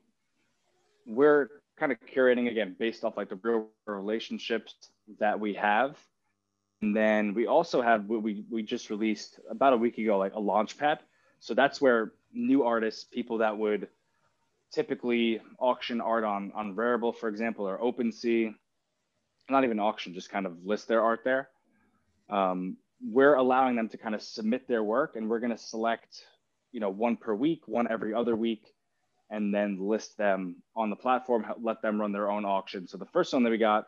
we're kind of curating again based off like the real relationships that we have. And then we also have we we just released about a week ago like a launch pad. So that's where new artists, people that would typically auction art on on Rarible, for example, or OpenSea, not even auction, just kind of list their art there. Um, we're allowing them to kind of submit their work, and we're going to select, you know, one per week, one every other week, and then list them on the platform. Let them run their own auction. So the first one that we got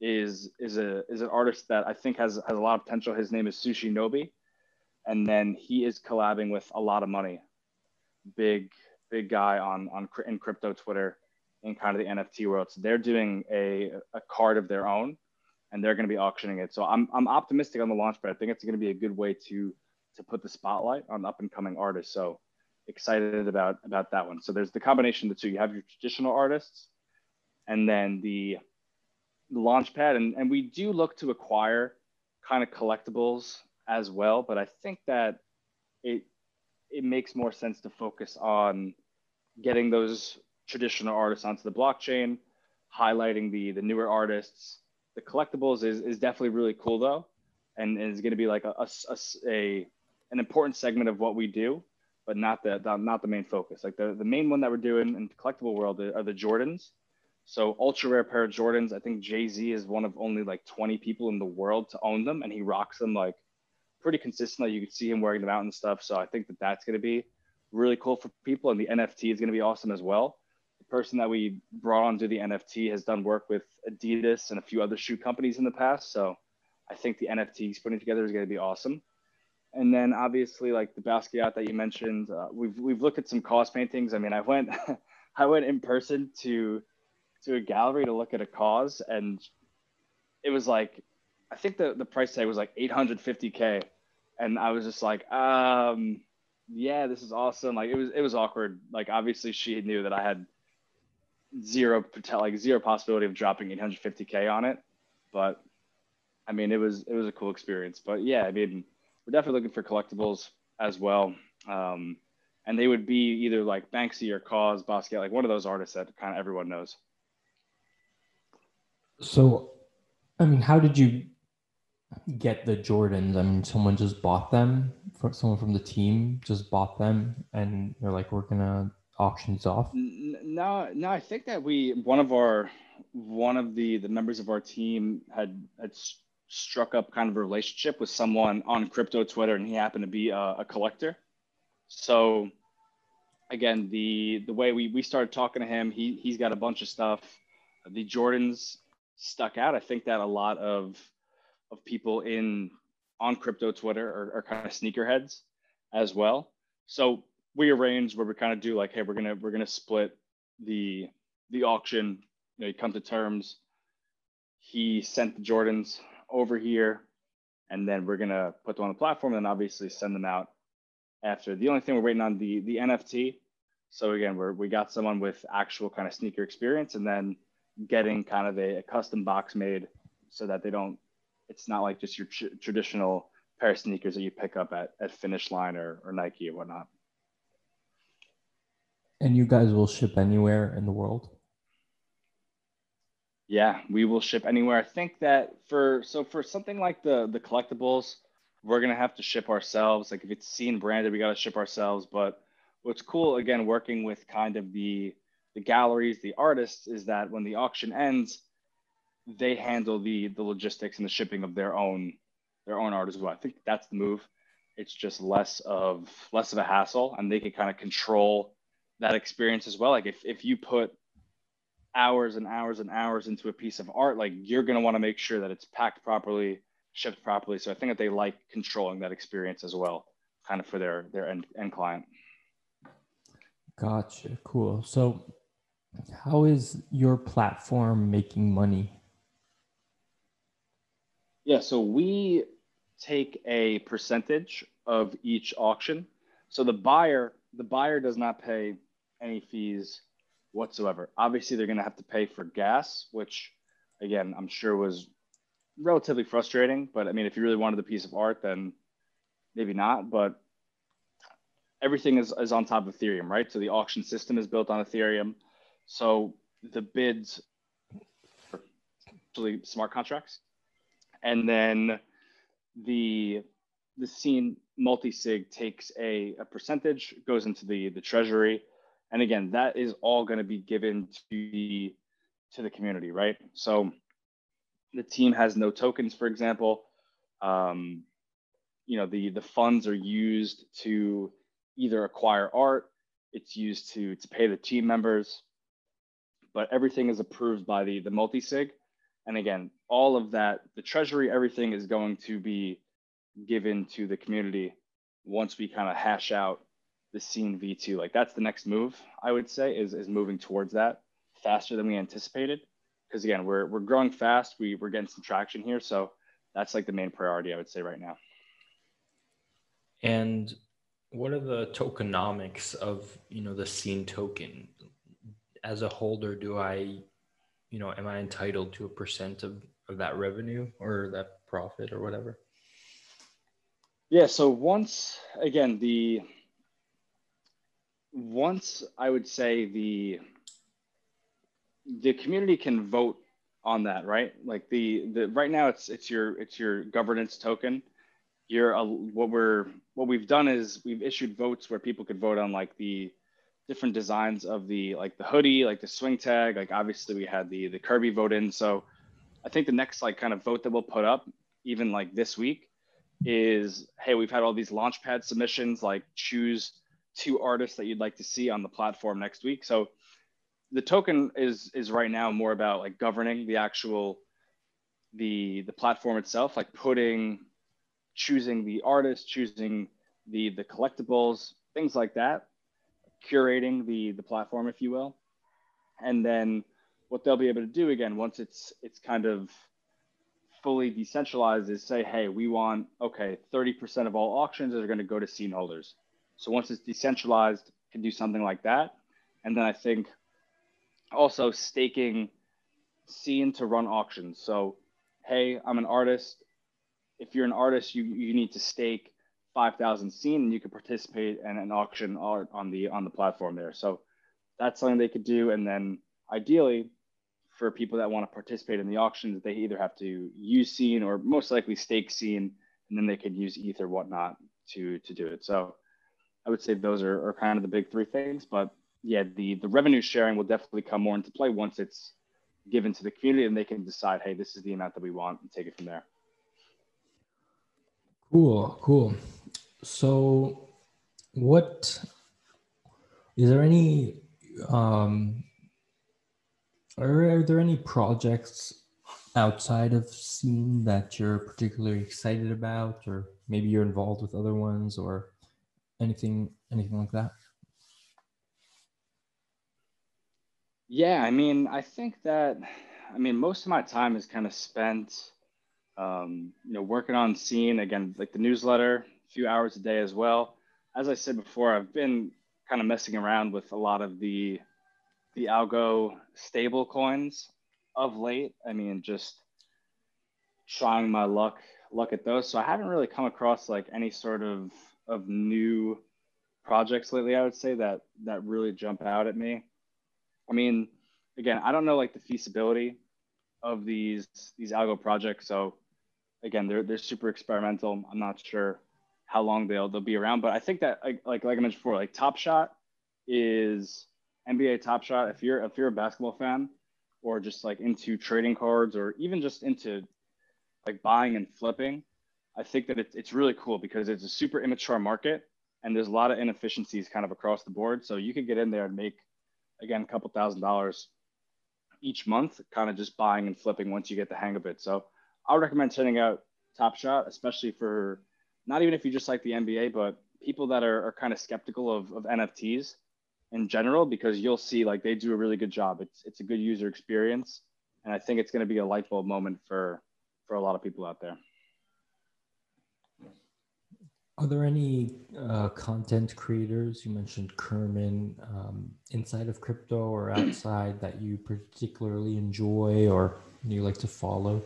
is is a is an artist that I think has has a lot of potential. His name is Sushi Nobi, and then he is collabing with a lot of money, big big guy on on in crypto Twitter, in kind of the NFT world. So they're doing a a card of their own, and they're going to be auctioning it. So I'm I'm optimistic on the launch, but I think it's going to be a good way to to put the spotlight on up and coming artists. So excited about about that one. So there's the combination of the two. You have your traditional artists, and then the Launchpad, and, and we do look to acquire kind of collectibles as well. But I think that it it makes more sense to focus on getting those traditional artists onto the blockchain, highlighting the the newer artists. The collectibles is is definitely really cool though, and, and is going to be like a, a, a, an important segment of what we do, but not the, the not the main focus. Like the the main one that we're doing in the collectible world are the Jordans so ultra rare pair of Jordans. I think Jay Z is one of only like 20 people in the world to own them, and he rocks them like pretty consistently. You can see him wearing them out and stuff. So I think that that's going to be really cool for people, and the NFT is going to be awesome as well. The person that we brought on to the NFT has done work with Adidas and a few other shoe companies in the past. So I think the NFT he's putting together is going to be awesome. And then obviously like the Basquiat that you mentioned, uh, we've we've looked at some KAWS paintings. I mean, I went I went in person to to a gallery to look at a KAWS, and it was like, I think the the price tag was like 850k, and I was just like, um, yeah, this is awesome. Like it was it was awkward. Like obviously she knew that I had zero like zero possibility of dropping 850k on it, but I mean it was it was a cool experience. But yeah, I mean we're definitely looking for collectibles as well. Um, and they would be either like Banksy or KAWS, Basquiat, like one of those artists that kind of everyone knows. So, I mean, how did you get the Jordans? I mean, someone just bought them for someone from the team just bought them, and they're like, "We're gonna auction these off." No, no, I think that we one of our one of the the members of our team had had struck up kind of a relationship with someone on crypto Twitter, and he happened to be a, a collector. So, again, the the way we we started talking to him, he he's got a bunch of stuff. The Jordans stuck out. I think that a lot of of people in on crypto Twitter are, are kind of sneakerheads as well. So we arranged where we kind of do like, hey, we're gonna we're gonna split the the auction. You know, you come to terms. He sent the Jordans over here, and then we're gonna put them on the platform, and obviously send them out after. The only thing we're waiting on the the NFT. So again, we're we got someone with actual kind of sneaker experience, and then getting kind of a, a custom box made so that they don't it's not like just your tr- traditional pair of sneakers that you pick up at, at finish line or, or nike or whatnot and you guys will ship anywhere in the world yeah we will ship anywhere i think that for so for something like the the collectibles we're gonna have to ship ourselves. Like if it's seen branded, we gotta ship ourselves. But what's cool again, working with kind of the the galleries, the artists, is that when the auction ends, they handle the the logistics and the shipping of their own their own art as well. I think that's the move. It's just less of less of a hassle, and they can kind of control that experience as well. Like if if you put hours and hours and hours into a piece of art, like you're gonna want to make sure that it's packed properly, shipped properly. So I think that they like controlling that experience as well, kind of for their their end, end client. Gotcha. Cool. So how is your platform making money? Yeah, so we take a percentage of each auction. So the buyer, the buyer does not pay any fees whatsoever. Obviously, they're going to have to pay for gas, which again, I'm sure was relatively frustrating. But I mean, if you really wanted a piece of art, then maybe not. But everything is, is on top of Ethereum, right? So the auction system is built on Ethereum. So the bids are actually smart contracts. And then the the scene multi-sig takes a, a percentage, goes into the, the treasury. And again, that is all going to be given to the to the community, right? So the team has no tokens, for example. Um, you know, the the funds are used to either acquire art, it's used to to pay the team members, but everything is approved by the the multi-sig. And again, all of that, the treasury, everything is going to be given to the community once we kind of hash out the scene V2. Like that's the next move, I would say, is, is moving towards that faster than we anticipated. Because again, we're, we're growing fast. We, we're getting some traction here. So that's like the main priority, I would say, right now. And what are the tokenomics of, you know, the scene token? As a holder, do I, you know, am I entitled to a percent of, of that revenue or that profit or whatever? Yeah. So once again, the once I would say the the community can vote on that, right? Like the the right now it's it's your it's your governance token. You're a, what we're what we've done is we've issued votes where people could vote on like the different designs of the like the hoodie, like the swing tag. Like obviously we had the the Kirby vote in. So I think the next like kind of vote that we'll put up, even like this week, is hey, we've had all these launchpad submissions, like choose two artists that you'd like to see on the platform next week. So the token is is right now more about like governing the actual the the platform itself, like putting choosing the artist, choosing the the collectibles, things like that, curating the the platform, if you will. And then what they'll be able to do again once it's it's kind of fully decentralized is say, hey, we want, okay, 30% of all auctions are going to go to scene holders. So once it's decentralized, can do something like that. And then I think also staking scene to run auctions. So, hey, I'm an artist. If you're an artist, you, you need to stake 5,000 scene and you can participate in an auction art on the on the platform there. So that's something they could do. And then ideally, for people that want to participate in the auctions, they either have to use Scene or most likely stake Scene, and then they could use ether whatnot to to do it. So I would say those are, are kind of the big three things. But yeah, the the revenue sharing will definitely come more into play once it's given to the community and they can decide, hey, this is the amount that we want and take it from there. Cool, cool. So what is there any um are, are there any projects outside of scene that you're particularly excited about, or maybe you're involved with other ones, or anything anything like that? Yeah, I mean, I think that I mean most of my time is kind of spent um, you know working on scene again, like the newsletter, a few hours a day as well. As I said before, I've been kind of messing around with a lot of the the algo stable coins of late. I mean, just trying my luck luck at those. So I haven't really come across like any sort of of new projects lately. I would say that that really jump out at me. I mean, again, I don't know like the feasibility of these these algo projects. So again, they're they're super experimental. I'm not sure how long they'll they'll be around, but I think that like like, like I mentioned before, like Top Shot is NBA Top Shot. If you're if you're a basketball fan or just like into trading cards or even just into like buying and flipping, I think that it's it's really cool because it's a super immature market and there's a lot of inefficiencies kind of across the board. So you could get in there and make again a couple thousand dollars each month, kind of just buying and flipping once you get the hang of it. So I would recommend checking out Top Shot, especially for not even if you just like the NBA, but people that are, are kind of skeptical of, of NFTs in general, because you'll see like they do a really good job. It's it's a good user experience, and I think it's going to be a light bulb moment for for a lot of people out there. Are there any uh, content creators? You mentioned Kerman um, inside of crypto or outside that you particularly enjoy or you like to follow?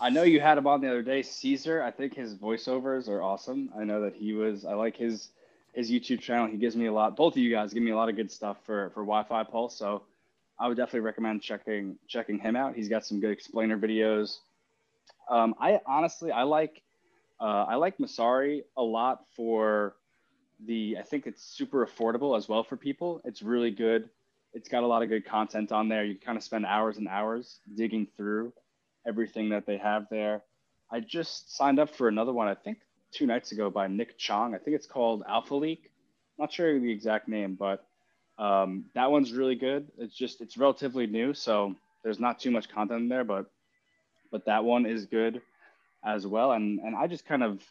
I know you had him on the other day, Caesar. I think his voiceovers are awesome. I know that he was. I like his his YouTube channel. He gives me a lot. Both of you guys give me a lot of good stuff for for Wi-Fi Pulse. So I would definitely recommend checking checking him out. He's got some good explainer videos. Um, I honestly I like uh, I like Messari a lot for the. I think it's super affordable as well for people. It's really good. It's got a lot of good content on there. You can kind of spend hours and hours digging through everything that they have there. I just signed up for another one. I think two nights ago by Nick Chong. I think it's called Alpha Leak. Not sure the exact name, but um, that one's really good. It's just it's relatively new, so there's not too much content in there, but but that one is good as well. And and I just kind of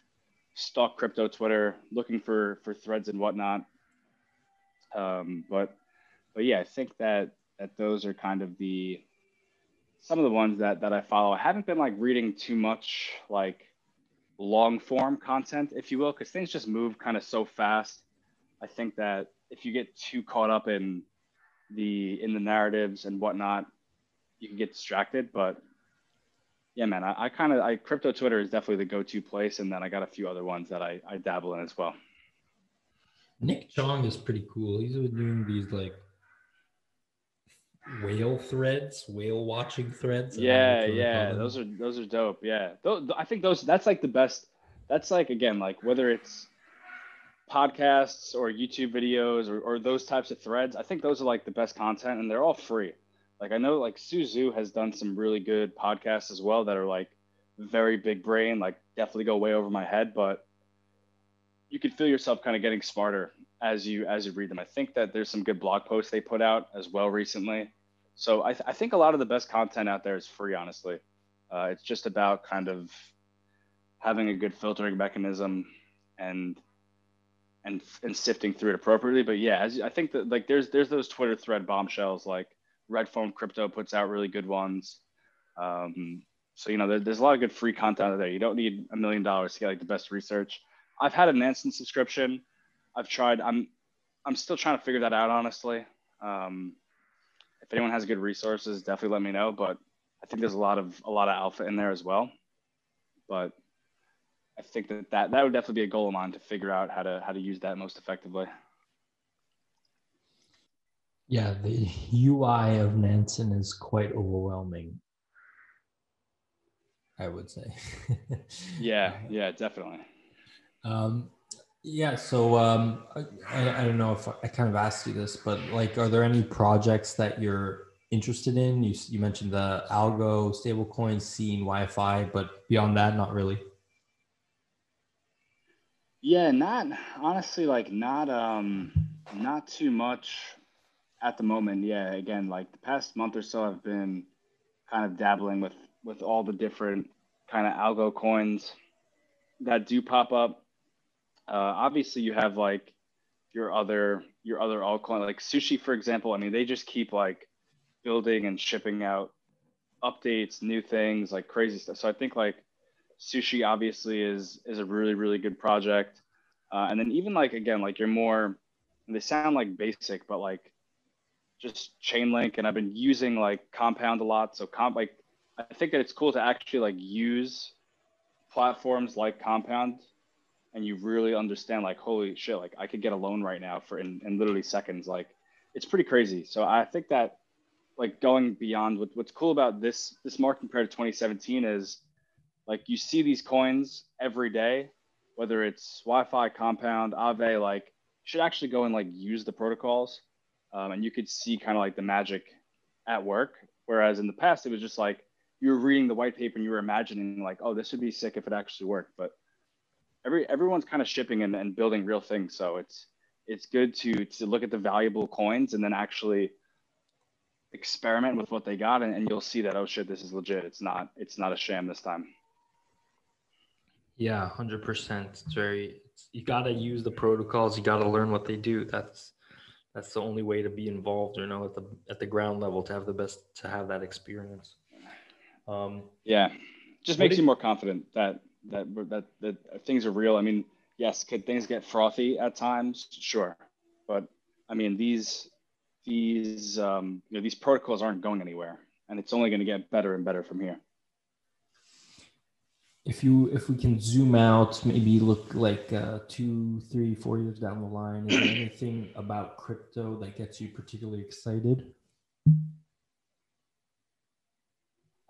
stalk crypto Twitter, looking for for threads and whatnot. Um, but but yeah, I think that that those are kind of the some of the ones that that I follow. I haven't been like reading too much like long form content, if you will, because things just move kind of so fast. I think that if you get too caught up in the in the narratives and whatnot, you can get distracted. But yeah, man, I, I kind of I crypto Twitter is definitely the go-to place, and then I got a few other ones that I, I dabble in as well. Nick Chong is pretty cool. He's been doing these like whale threads, whale watching threads. Yeah, yeah, those are those are dope. Yeah, those, I think those that's like the best. That's like again, like whether it's podcasts or YouTube videos or, or those types of threads. I think those are like the best content, and they're all free. Like I know like Su Zhu has done some really good podcasts as well that are like very big brain, like definitely go way over my head, but you can feel yourself kind of getting smarter as you as you read them. I think that there's some good blog posts they put out as well recently. So I, th- I think a lot of the best content out there is free, honestly. Uh, it's just about kind of having a good filtering mechanism and and and sifting through it appropriately. But yeah, as, I think that like there's there's those Twitter thread bombshells like Red Phone Crypto puts out really good ones. Um, so you know, there, there's a lot of good free content out there. You don't need a million dollars to get like the best research. I've had a Nansen subscription. I've tried. I'm I'm still trying to figure that out, honestly. Um, if anyone has good resources, definitely let me know. But I think there's a lot of a lot of alpha in there as well. But I think that that, that would definitely be a goal of mine to figure out how to how to use that most effectively. Yeah, the UI of Nansen is quite overwhelming. I would say. yeah, yeah, definitely. Um, yeah, so um, I, I don't know if I kind of asked you this, but like, are there any projects that you're interested in? You, you mentioned the algo, stablecoin, scene, YFI, but beyond that, not really. Yeah, not honestly, like not um, not too much at the moment, yeah, again, like the past month or so, I've been kind of dabbling with with all the different kind of algo coins that do pop up. Uh, obviously, you have like your other your other altcoin, like Sushi, for example. I mean, they just keep like building and shipping out updates, new things, like crazy stuff. So I think like Sushi obviously is is a really really good project. Uh, and then even like again, like you're more. They sound like basic, but like just Chainlink, and I've been using like Compound a lot. So comp like I think that it's cool to actually like use platforms like Compound, and you really understand like holy shit, like I could get a loan right now for in, in literally seconds. Like it's pretty crazy. So I think that like going beyond what, what's cool about this this market compared to 2017 is like you see these coins every day, whether it's YFI Compound, Aave like should actually go and like use the protocols, um, and you could see kind of like the magic at work. Whereas in the past, it was just like you were reading the white paper and you were imagining like, oh, this would be sick if it actually worked. But every everyone's kind of shipping and, and building real things, so it's it's good to to look at the valuable coins and then actually experiment with what they got and, and you'll see that oh shit this is legit. It's not it's not a sham this time. Yeah 100% it's very it's, you got to use the protocols. You got to learn what they do. That's that's the only way to be involved you know at the at the ground level to have the best to have that experience. Um yeah. Just makes you more confident that that that that things are real. I mean yes could things get frothy at times? Sure. But i mean these these um, you know these protocols aren't going anywhere, and it's only going to get better and better from here. If you if we can zoom out, maybe look like uh, two, three, four years down the line, is there anything about crypto that gets you particularly excited?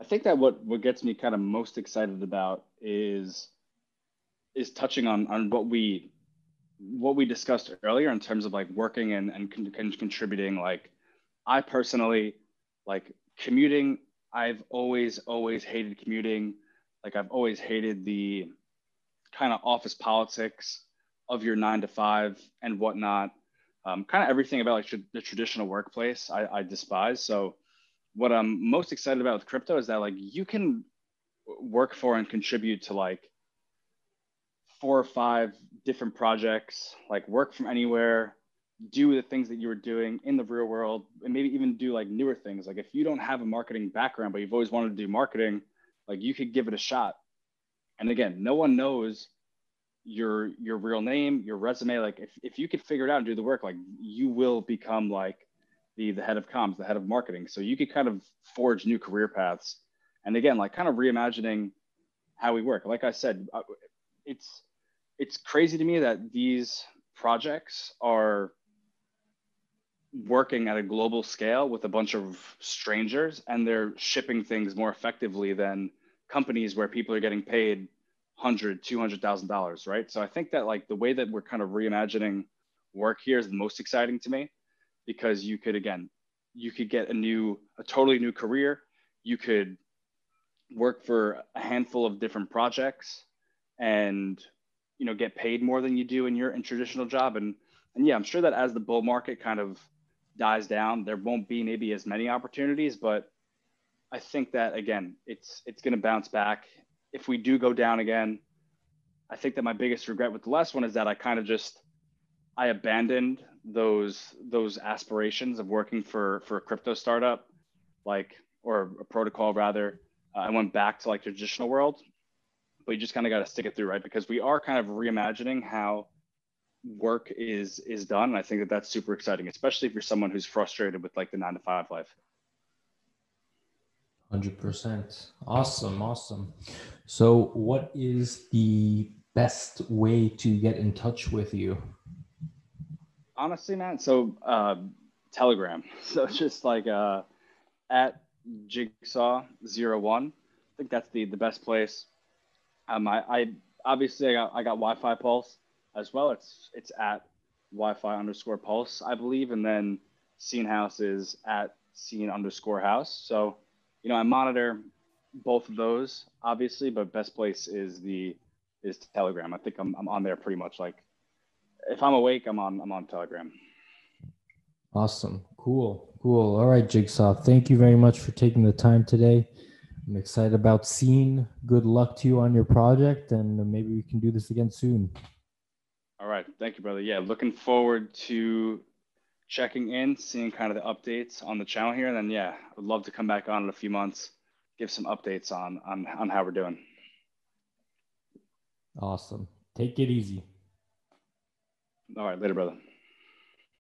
I think that what what gets me kind of most excited about is is touching on on what we what we discussed earlier in terms of like working and, and con- contributing like i personally like commuting i've always always hated commuting like i've always hated the kind of office politics of your nine to five and whatnot um, kind of everything about like the traditional workplace I, I despise so what i'm most excited about with crypto is that like you can work for and contribute to like four or five different projects, like work from anywhere, do the things that you were doing in the real world, and maybe even do like newer things. Like if you don't have a marketing background, but you've always wanted to do marketing, like you could give it a shot. And again, no one knows your your real name, your resume. Like if, if you could figure it out and do the work, like you will become like the the head of comms, the head of marketing. So you could kind of forge new career paths. And again, like kind of reimagining how we work. Like I said, uh, it's it's crazy to me that these projects are working at a global scale with a bunch of strangers and they're shipping things more effectively than companies where people are getting paid 100 200000 dollars right? So i think that like the way that we're kind of reimagining work here is the most exciting to me because you could again you could get a new a totally new career. You could work for a handful of different projects and you know get paid more than you do in your in traditional job. And and yeah i'm sure that as the bull market kind of dies down there won't be maybe as many opportunities but i think that again it's it's going to bounce back if we do go down again i think that my biggest regret with the last one is that i kind of just i abandoned those those aspirations of working for for a crypto startup like or a protocol rather uh, i went back to like traditional world but you just kind of got to stick it through, right? Because we are kind of reimagining how work is is done. And I think that that's super exciting, especially if you're someone who's frustrated with like the nine to five life. Hundred percent. Awesome, awesome. So, what is the best way to get in touch with you? Honestly, man. So, uh, Telegram. So just like uh, at Jigsaw zero one. I think that's the the best place. Um, I, I obviously I got I got YFI Pulse as well. It's it's at YFI underscore Pulse, I believe, and then Scene House is at Scene underscore House. So, you know, I monitor both of those obviously, but best place is the is Telegram. I think I'm I'm on there pretty much like if I'm awake, I'm on I'm on Telegram. Awesome. Cool. Cool. All right, Jigsaw. Thank you very much for taking the time today. I'm excited about seeing. Good luck to you on your project, and maybe we can do this again soon. All right. Thank you, brother. Yeah, looking forward to checking in, seeing kind of the updates on the channel here. And then, yeah, I'd love to come back on in a few months, give some updates on, on, on how we're doing. Awesome. Take it easy. All right. Later, brother.